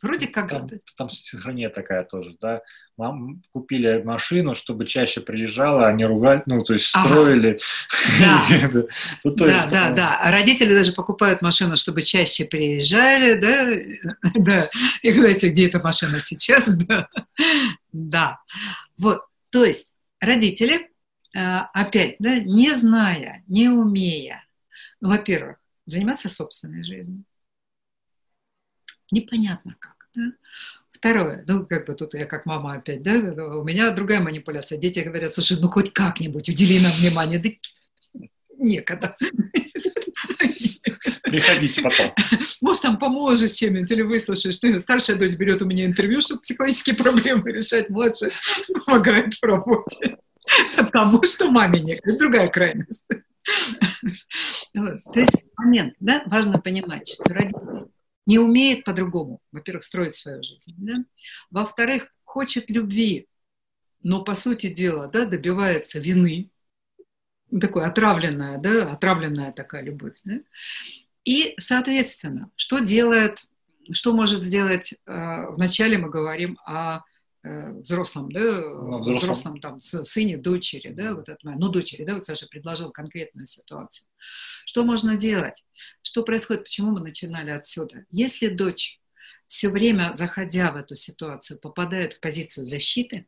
Вроде как. Там, там синхрония такая тоже, да. Мам, купили машину, чтобы чаще приезжала, они ругали, ну, то есть строили. Да, ну, да, да, да. Родители даже покупают машину, чтобы чаще приезжали, да, да. И, знаете, где эта машина сейчас, да. Да. Вот, то есть родители, э, опять, да, не зная, не умея, во-первых, заниматься собственной жизнью. Непонятно как, да? Второе, ну, как бы тут я как мама опять, да, у меня другая манипуляция. Дети говорят, слушай, ну, хоть как-нибудь удели нам внимание. Да некогда. Приходите потом. Может, там поможешь чем-нибудь или выслушаешь. Ну, старшая дочь берет у меня интервью, чтобы психологические проблемы решать. Младшая помогает в работе. Потому что маме некогда. Другая крайность. То есть момент, да, важно понимать, что родители не умеет по-другому, во-первых, строить свою жизнь, да? во-вторых, хочет любви, но, по сути дела, да, добивается вины, такой отравленная, да, отравленная такая любовь, да? И, соответственно, что делает, что может сделать, э, вначале мы говорим о э, взрослом, да, ну, взрослом. взрослом там, сыне, дочери, да, вот это, ну, дочери, да, вот Саша предложил конкретную ситуацию. Что можно делать? Что происходит? Почему мы начинали отсюда? Если дочь все время, заходя в эту ситуацию, попадает в позицию защиты,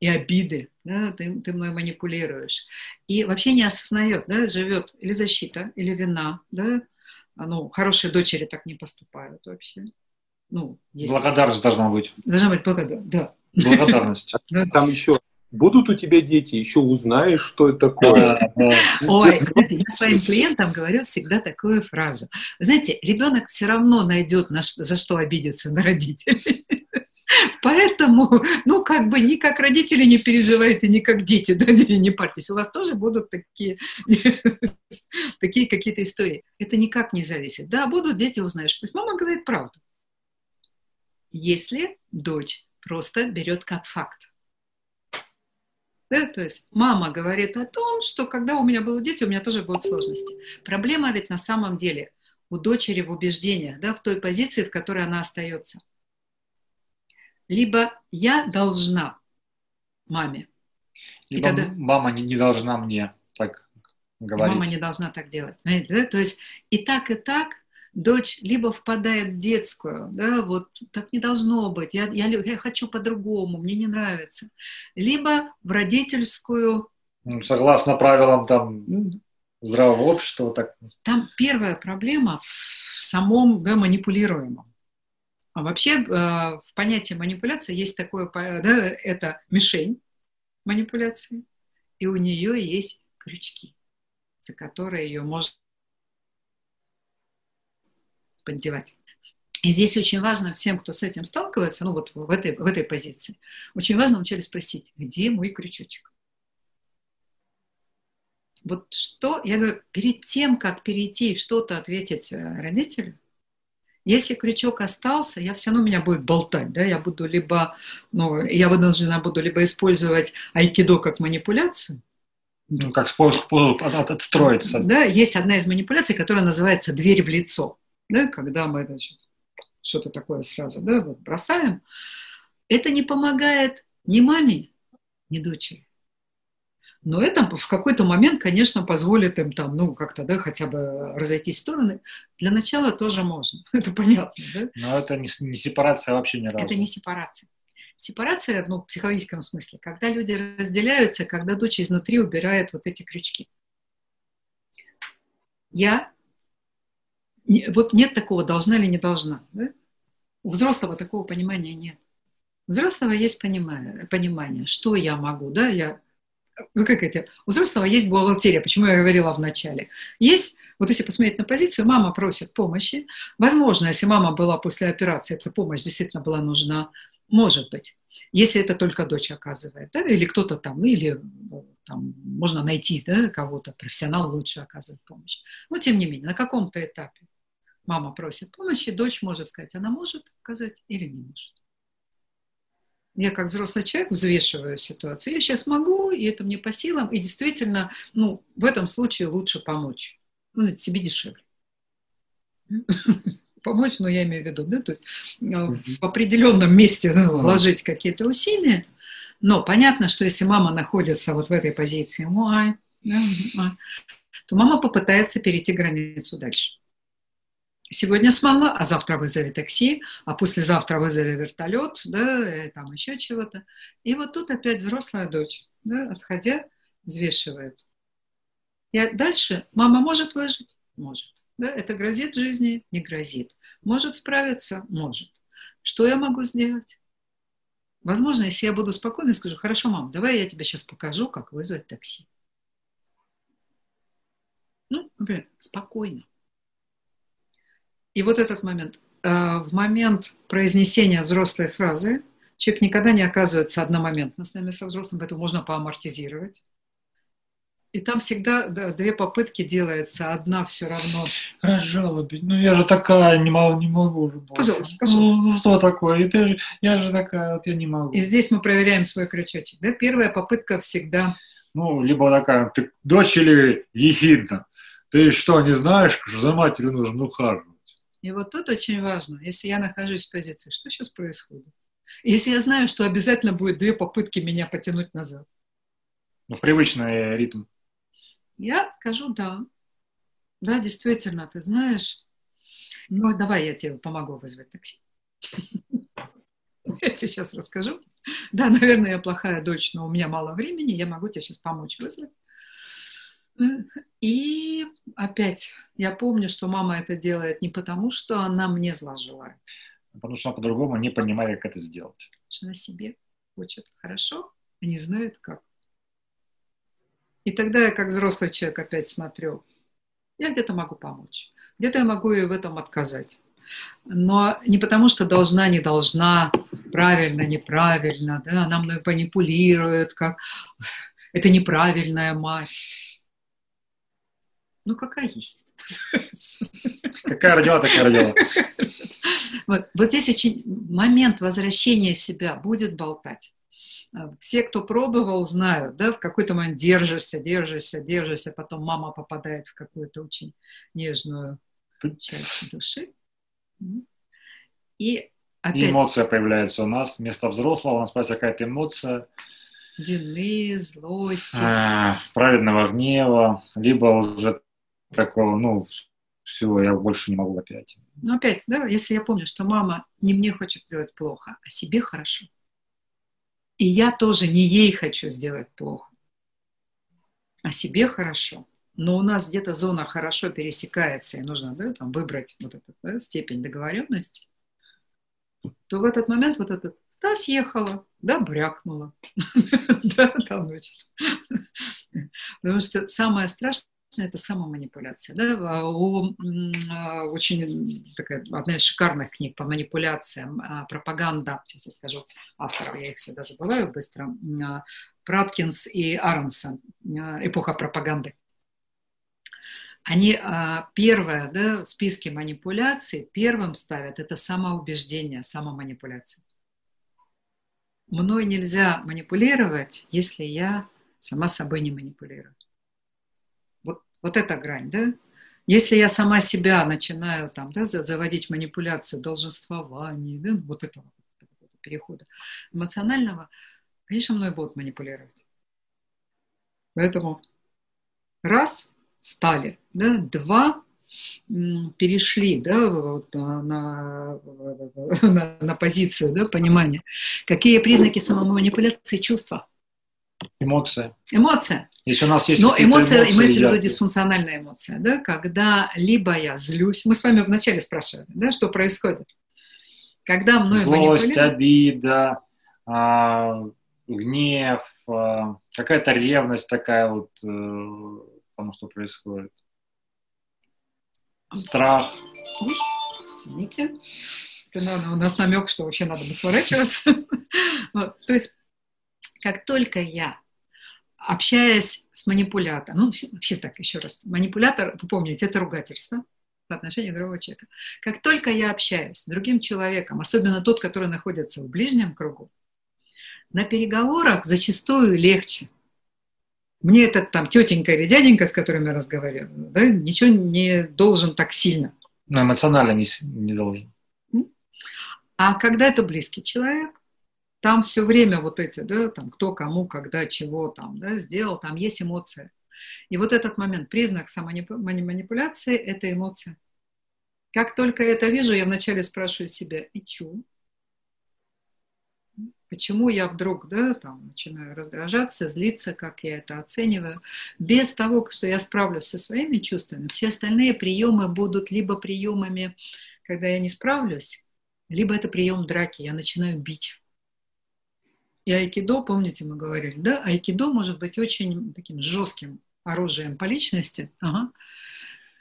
и обиды, да, ты, ты мной манипулируешь. И вообще не осознает, да, живет или защита, или вина, да, ну, хорошие дочери так не поступают вообще. ну, есть... Благодарность должна быть. Должна быть благодарность, да. Благодарность. Там еще будут у тебя дети, еще узнаешь, что это такое. Ой, знаете, я своим клиентам говорю всегда такую фразу. Вы знаете, ребенок все равно найдет, за что обидеться на родителей. Поэтому, ну, как бы ни как родители не переживайте, ни как дети, да, не, не парьтесь. У вас тоже будут такие, такие какие-то истории. Это никак не зависит. Да, будут дети, узнаешь. То есть мама говорит правду. Если дочь просто берет как факт. Да, то есть мама говорит о том, что когда у меня были дети, у меня тоже будут сложности. Проблема ведь на самом деле у дочери в убеждениях, да, в той позиции, в которой она остается либо я должна маме. Либо тогда... мама не, не должна мне так говорить. Мама не должна так делать. Да? То есть и так, и так дочь либо впадает в детскую, да, вот так не должно быть, я, я, я хочу по-другому, мне не нравится, либо в родительскую... Ну, согласно правилам там здравого общества. Так... Там первая проблема в самом да, манипулируемом. А вообще э, в понятии манипуляция есть такое, да, это мишень манипуляции, и у нее есть крючки, за которые ее можно поддевать. И здесь очень важно всем, кто с этим сталкивается, ну вот в этой, в этой позиции, очень важно вначале спросить, где мой крючочек? Вот что, я говорю, перед тем, как перейти и что-то ответить э, родителю, если крючок остался, я все равно меня будет болтать, да, я буду либо, ну, я вынуждена буду либо использовать айкидо как манипуляцию, ну, как способ от, отстроиться. Да, есть одна из манипуляций, которая называется «дверь в лицо», да, когда мы значит, что-то такое сразу да, вот бросаем. Это не помогает ни маме, ни дочери. Но это в какой-то момент, конечно, позволит им там, ну, как-то, да, хотя бы разойтись в стороны. Для начала тоже можно, это понятно, да? Но это не, не сепарация вообще ни разу. Это не сепарация. Сепарация, ну, в психологическом смысле, когда люди разделяются, когда дочь изнутри убирает вот эти крючки. Я, вот нет такого, должна или не должна, да? У взрослого такого понимания нет. У взрослого есть понимание, понимание, что я могу, да, я как это, у взрослого есть бухгалтерия, почему я говорила в начале. Есть, вот если посмотреть на позицию, мама просит помощи. Возможно, если мама была после операции, эта помощь действительно была нужна, может быть. Если это только дочь оказывает, да, или кто-то там, или там, можно найти да, кого-то, профессионал лучше оказывает помощь. Но тем не менее, на каком-то этапе мама просит помощи, дочь может сказать, она может оказать или не может я как взрослый человек взвешиваю ситуацию. Я сейчас могу, и это мне по силам, и действительно, ну, в этом случае лучше помочь. Ну, это себе дешевле. Помочь, но я имею в виду, да, то есть э, в определенном месте вложить какие-то усилия. Но понятно, что если мама находится вот в этой позиции, то мама попытается перейти границу дальше сегодня смола, а завтра вызови такси, а послезавтра вызови вертолет, да, и там еще чего-то. И вот тут опять взрослая дочь, да, отходя, взвешивает. И дальше мама может выжить? Может. Да, это грозит жизни? Не грозит. Может справиться? Может. Что я могу сделать? Возможно, если я буду спокойно, скажу, хорошо, мам, давай я тебе сейчас покажу, как вызвать такси. Ну, например, спокойно. И вот этот момент. А, в момент произнесения взрослой фразы человек никогда не оказывается одномоментно с нами, со взрослым, поэтому можно поамортизировать. И там всегда да, две попытки делается, одна все равно. Разжалобить. Ну я же такая, не могу, не могу уже. Пожалуйста, пожалуйста. Ну, что такое? И ты, я же такая, вот я не могу. И здесь мы проверяем свой крючочек. Да? Первая попытка всегда... Ну, либо такая, ты дочь или ехидна? Ты что, не знаешь, что за матерью нужно ухаживать? И вот тут очень важно, если я нахожусь в позиции, что сейчас происходит? Если я знаю, что обязательно будет две попытки меня потянуть назад. Ну, в привычный ритм. Я скажу да. Да, действительно, ты знаешь. Ну, давай я тебе помогу вызвать такси. Я тебе сейчас расскажу. Да, наверное, я плохая дочь, но у меня мало времени, я могу тебе сейчас помочь вызвать. И опять, я помню, что мама это делает не потому, что она мне зла желает. потому что она по-другому не понимает, как это сделать. Что она себе хочет хорошо, а не знает как. И тогда я как взрослый человек опять смотрю, я где-то могу помочь, где-то я могу ей в этом отказать. Но не потому, что должна, не должна, правильно, неправильно, да, она мной манипулирует, как это неправильная мать. Ну, какая есть. Какая родила, такая родила. Вот, вот здесь очень момент возвращения себя будет болтать. А, все, кто пробовал, знают, да, в какой-то момент держишься, держишься, держишься, потом мама попадает в какую-то очень нежную часть души. И опять... И эмоция появляется у нас. Вместо взрослого у нас появляется какая-то эмоция. Вины, злости. А, праведного гнева, либо уже такого, ну, все, я больше не могу опять. Ну, опять, да, если я помню, что мама не мне хочет сделать плохо, а себе хорошо. И я тоже не ей хочу сделать плохо, а себе хорошо. Но у нас где-то зона хорошо пересекается, и нужно да, там, выбрать вот эту да, степень договоренности, то в этот момент вот этот да, съехала, да, брякнула. Потому что самое страшное это самоманипуляция. Да? А у, а, очень такая, одна из шикарных книг по манипуляциям, а, пропаганда, сейчас я скажу авторов, я их всегда забываю быстро, Праткинс и Аронсон, эпоха пропаганды. Они первое, да, в списке манипуляций первым ставят это самоубеждение, самоманипуляция. Мной нельзя манипулировать, если я сама собой не манипулирую. Вот эта грань, да? Если я сама себя начинаю там, да, заводить манипуляцию долженствования, да, вот этого перехода эмоционального, конечно, мной будут манипулировать. Поэтому раз, стали, да, два, перешли да, вот, на, на, на позицию да, понимания. Какие признаки самоманипуляции чувства? Эмоция. Эмоция. Если у нас есть Но эмоция, эмоции, имеется в виду дисфункциональная эмоция, да, когда либо я злюсь, мы с вами вначале спрашивали, да, что происходит, когда мной Злость, обида, а, гнев, а, какая-то ревность такая вот э, тому, что происходит. Страх. Извините. у нас намек, что вообще надо бы сворачиваться. То есть как только я общаясь с манипулятором, ну, вообще так, еще раз, манипулятор, вы помните, это ругательство по отношению к другого человека. Как только я общаюсь с другим человеком, особенно тот, который находится в ближнем кругу, на переговорах зачастую легче. Мне этот там тетенька или дяденька, с которым я разговариваю, да, ничего не должен так сильно. Но эмоционально не, не должен. А когда это близкий человек, там все время вот эти, да, там кто кому, когда, чего там, да, сделал, там есть эмоция. И вот этот момент, признак самоманипуляции – это эмоция. Как только я это вижу, я вначале спрашиваю себя, и чё? Почему я вдруг да, там, начинаю раздражаться, злиться, как я это оцениваю, без того, что я справлюсь со своими чувствами, все остальные приемы будут либо приемами, когда я не справлюсь, либо это прием драки, я начинаю бить. И айкидо, помните, мы говорили, да, айкидо может быть очень таким жестким оружием по личности. Ага.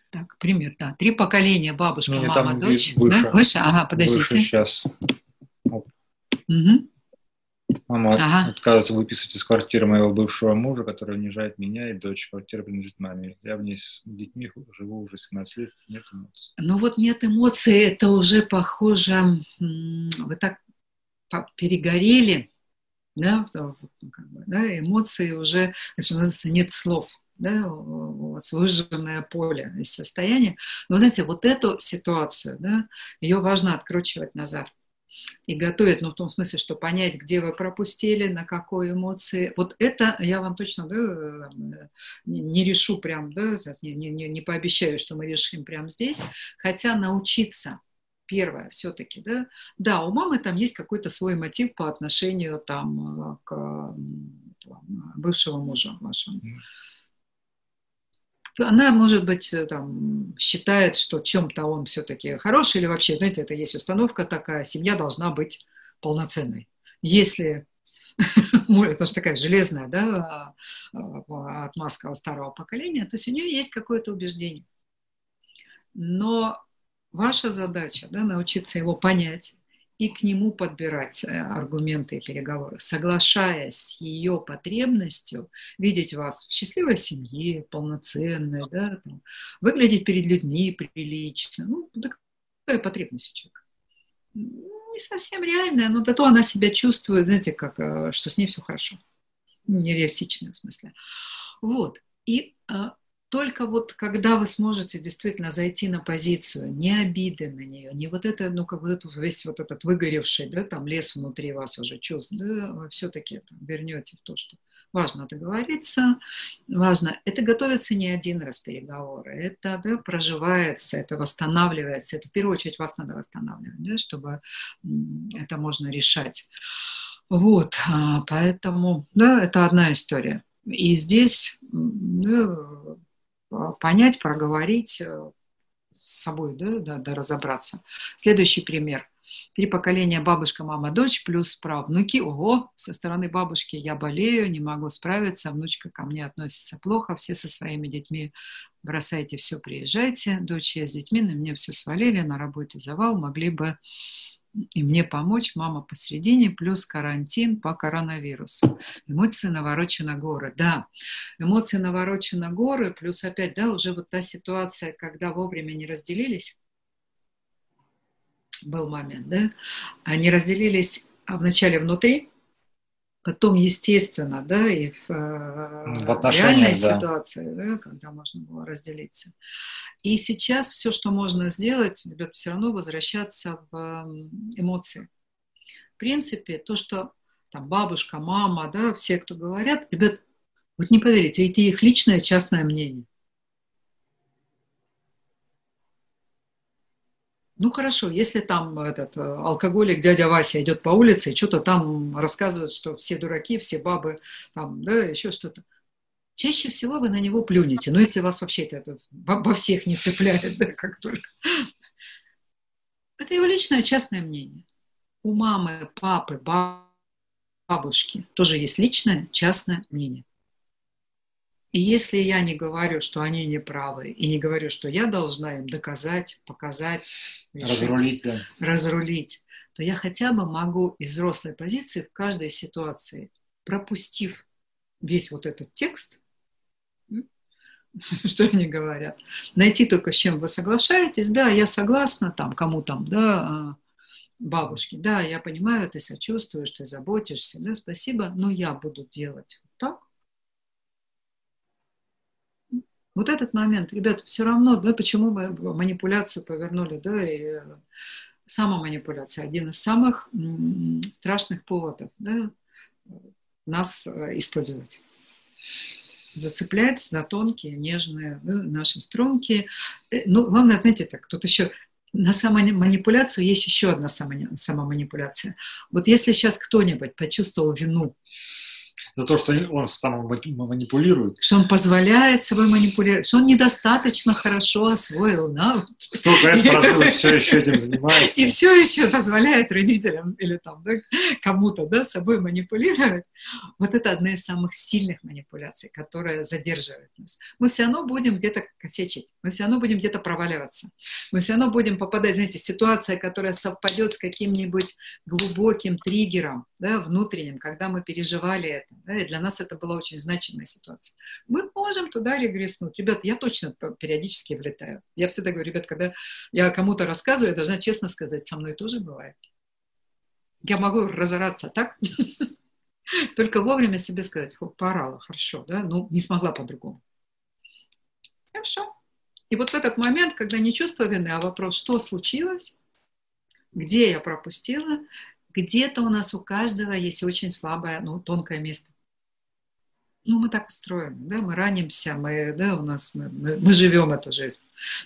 Так, пример, да. Три поколения, бабушка, Не, мама, дочь. Выше, да? выше? Ага, подождите. Выше сейчас. Угу. Мама ага. отказывается выписывать из квартиры моего бывшего мужа, который унижает меня, и дочь. Квартира принадлежит маме. Я в ней с детьми живу уже 17 лет, нет эмоций. Ну вот нет эмоций, это уже похоже, вы так перегорели, да, ну, как бы, да, эмоции уже, это называется, нет слов, да, у вас выжженное поле из состояния. Но, знаете, вот эту ситуацию, да, ее важно откручивать назад и готовить, ну, в том смысле, что понять, где вы пропустили, на какой эмоции. Вот это я вам точно да, не решу прям, да, не, не, не пообещаю, что мы решим прямо здесь, хотя научиться первое все-таки, да, да, у мамы там есть какой-то свой мотив по отношению там к там, бывшего мужа вашему. она, может быть, э, там, считает, что чем-то он все-таки хороший, или вообще, знаете, это есть установка такая, семья должна быть полноценной. Если это же такая железная да, отмазка старого поколения, то есть у нее есть какое-то убеждение. Но ваша задача да, научиться его понять, и к нему подбирать э, аргументы и переговоры, соглашаясь с ее потребностью видеть вас в счастливой семье, полноценной, да, там, выглядеть перед людьми прилично. Ну, такая потребность у человека. Не совсем реальная, но зато она себя чувствует, знаете, как, э, что с ней все хорошо. Нереалистичная в смысле. Вот. И э, только вот когда вы сможете действительно зайти на позицию, не обиды на нее, не вот это, ну, как вот этот весь вот этот выгоревший, да, там лес внутри вас уже чувств, да, вы все-таки вернете в то, что важно договориться, важно, это готовится не один раз переговоры, это, да, проживается, это восстанавливается, это в первую очередь вас надо восстанавливать, да, чтобы это можно решать. Вот, а, поэтому, да, это одна история. И здесь, да, понять, проговорить, э, с собой, да, да, да, разобраться. Следующий пример. Три поколения бабушка, мама, дочь, плюс правнуки. Ого, со стороны бабушки я болею, не могу справиться, внучка ко мне относится плохо, все со своими детьми бросайте все, приезжайте. Дочь я с детьми, на мне все свалили, на работе завал, могли бы и мне помочь, мама посередине, плюс карантин по коронавирусу. Эмоции наворочены горы. Да, эмоции наворочены горы, плюс опять, да, уже вот та ситуация, когда вовремя не разделились, был момент, да, они разделились а вначале внутри, Потом, естественно, да, и в, э, в реальной да. ситуации, да, когда можно было разделиться. И сейчас все, что можно сделать, ребят, все равно возвращаться в эмоции. В принципе, то, что там бабушка, мама, да, все, кто говорят, ребят, вот не поверите, это их личное частное мнение. Ну хорошо, если там этот э, алкоголик дядя Вася идет по улице и что-то там рассказывает, что все дураки, все бабы, там, да, еще что-то. Чаще всего вы на него плюнете, но если вас вообще это во всех не цепляет, да, как только. Это его личное частное мнение. У мамы, папы, бабушки тоже есть личное частное мнение. И если я не говорю, что они не правы, и не говорю, что я должна им доказать, показать, решить, разрулить, да. разрулить, то я хотя бы могу из взрослой позиции в каждой ситуации, пропустив весь вот этот текст, что они говорят, найти только с чем вы соглашаетесь, да, я согласна, там, кому там, да, а, бабушке, да, я понимаю, ты сочувствуешь, ты заботишься, да, спасибо, но я буду делать вот так, Вот этот момент, ребята, все равно, да, почему мы манипуляцию повернули, да, и э, самоманипуляция один из самых страшных поводов, да, нас э, использовать зацеплять за тонкие, нежные да, наши струнки. Э, ну, главное, знаете, так, тут еще на самоманипуляцию есть еще одна самоманипуляция. Вот если сейчас кто-нибудь почувствовал вину за то, что он сам манипулирует. Что он позволяет собой манипулировать, что он недостаточно хорошо освоил навыки. Столько лет прошло, все еще этим занимается. И все еще позволяет родителям или там да, кому-то да, собой манипулировать. Вот это одна из самых сильных манипуляций, которая задерживает нас. Мы все равно будем где-то косячить, мы все равно будем где-то проваливаться, мы все равно будем попадать, знаете, ситуация, которая совпадет с каким-нибудь глубоким триггером, да, внутренним, когда мы переживали это. Да, и для нас это была очень значимая ситуация. Мы можем туда регресснуть. Ребят, я точно периодически влетаю. Я всегда говорю, ребят, когда я кому-то рассказываю, я должна честно сказать, со мной тоже бывает. Я могу разораться так, только вовремя себе сказать, поорала, хорошо, да, ну, не смогла по-другому. Хорошо. И вот в этот момент, когда не чувство вины, а вопрос, что случилось, где я пропустила, где-то у нас у каждого есть очень слабое, ну, тонкое место. Ну, мы так устроены, да, мы ранимся, мы, да, у нас, мы, мы, мы живем эту жизнь.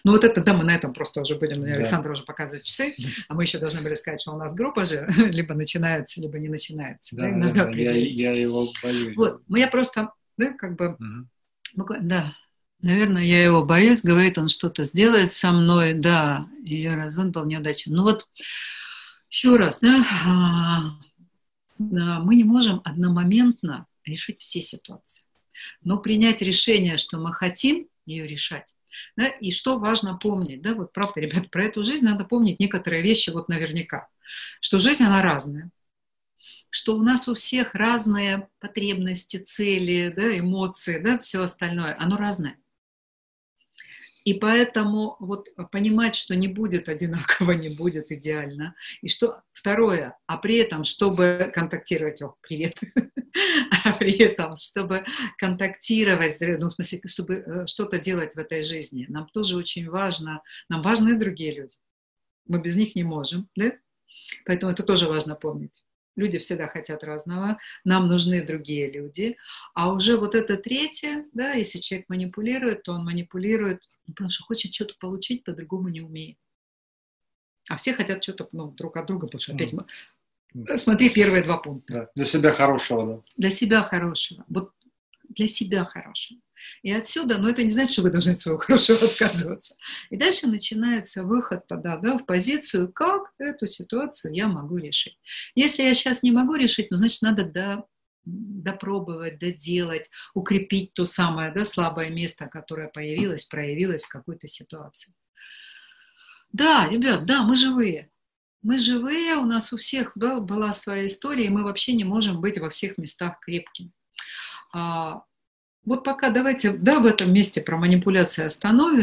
Ну, вот это, да, мы на этом просто уже будем, да. Александр уже показывает часы, а мы еще должны были сказать, что у нас группа же либо начинается, либо не начинается. Да, да, да я, я его боюсь. Вот, мы я просто, да, как бы, угу. да, Наверное, я его боюсь, говорит, он что-то сделает со мной, да, ее развод был неудачен. Ну вот, еще раз, да, а, мы не можем одномоментно решить все ситуации. Но принять решение, что мы хотим ее решать, да, и что важно помнить, да, вот правда, ребят, про эту жизнь надо помнить некоторые вещи вот наверняка, что жизнь, она разная, что у нас у всех разные потребности, цели, да, эмоции, да, все остальное, оно разное. И поэтому вот понимать, что не будет одинаково, не будет идеально. И что второе, а при этом, чтобы контактировать, о, привет, а при этом, чтобы контактировать, ну, в смысле, чтобы э, что-то делать в этой жизни, нам тоже очень важно, нам важны другие люди. Мы без них не можем, да? Поэтому это тоже важно помнить. Люди всегда хотят разного, нам нужны другие люди. А уже вот это третье, да, если человек манипулирует, то он манипулирует потому что хочет что-то получить, по-другому не умеет. А все хотят что-то ну, друг от друга, потому что опять мы... Смотри первые два пункта. Да, для себя хорошего, да. Для себя хорошего. Вот для себя хорошего. И отсюда, но это не значит, что вы должны от своего хорошего отказываться. И дальше начинается выход тогда да, в позицию, как эту ситуацию я могу решить. Если я сейчас не могу решить, ну, значит, надо до допробовать, доделать, укрепить то самое да, слабое место, которое появилось, проявилось в какой-то ситуации. Да, ребят, да, мы живые. Мы живые, у нас у всех да, была своя история, и мы вообще не можем быть во всех местах крепким. А, вот пока давайте да, в этом месте про манипуляции остановим.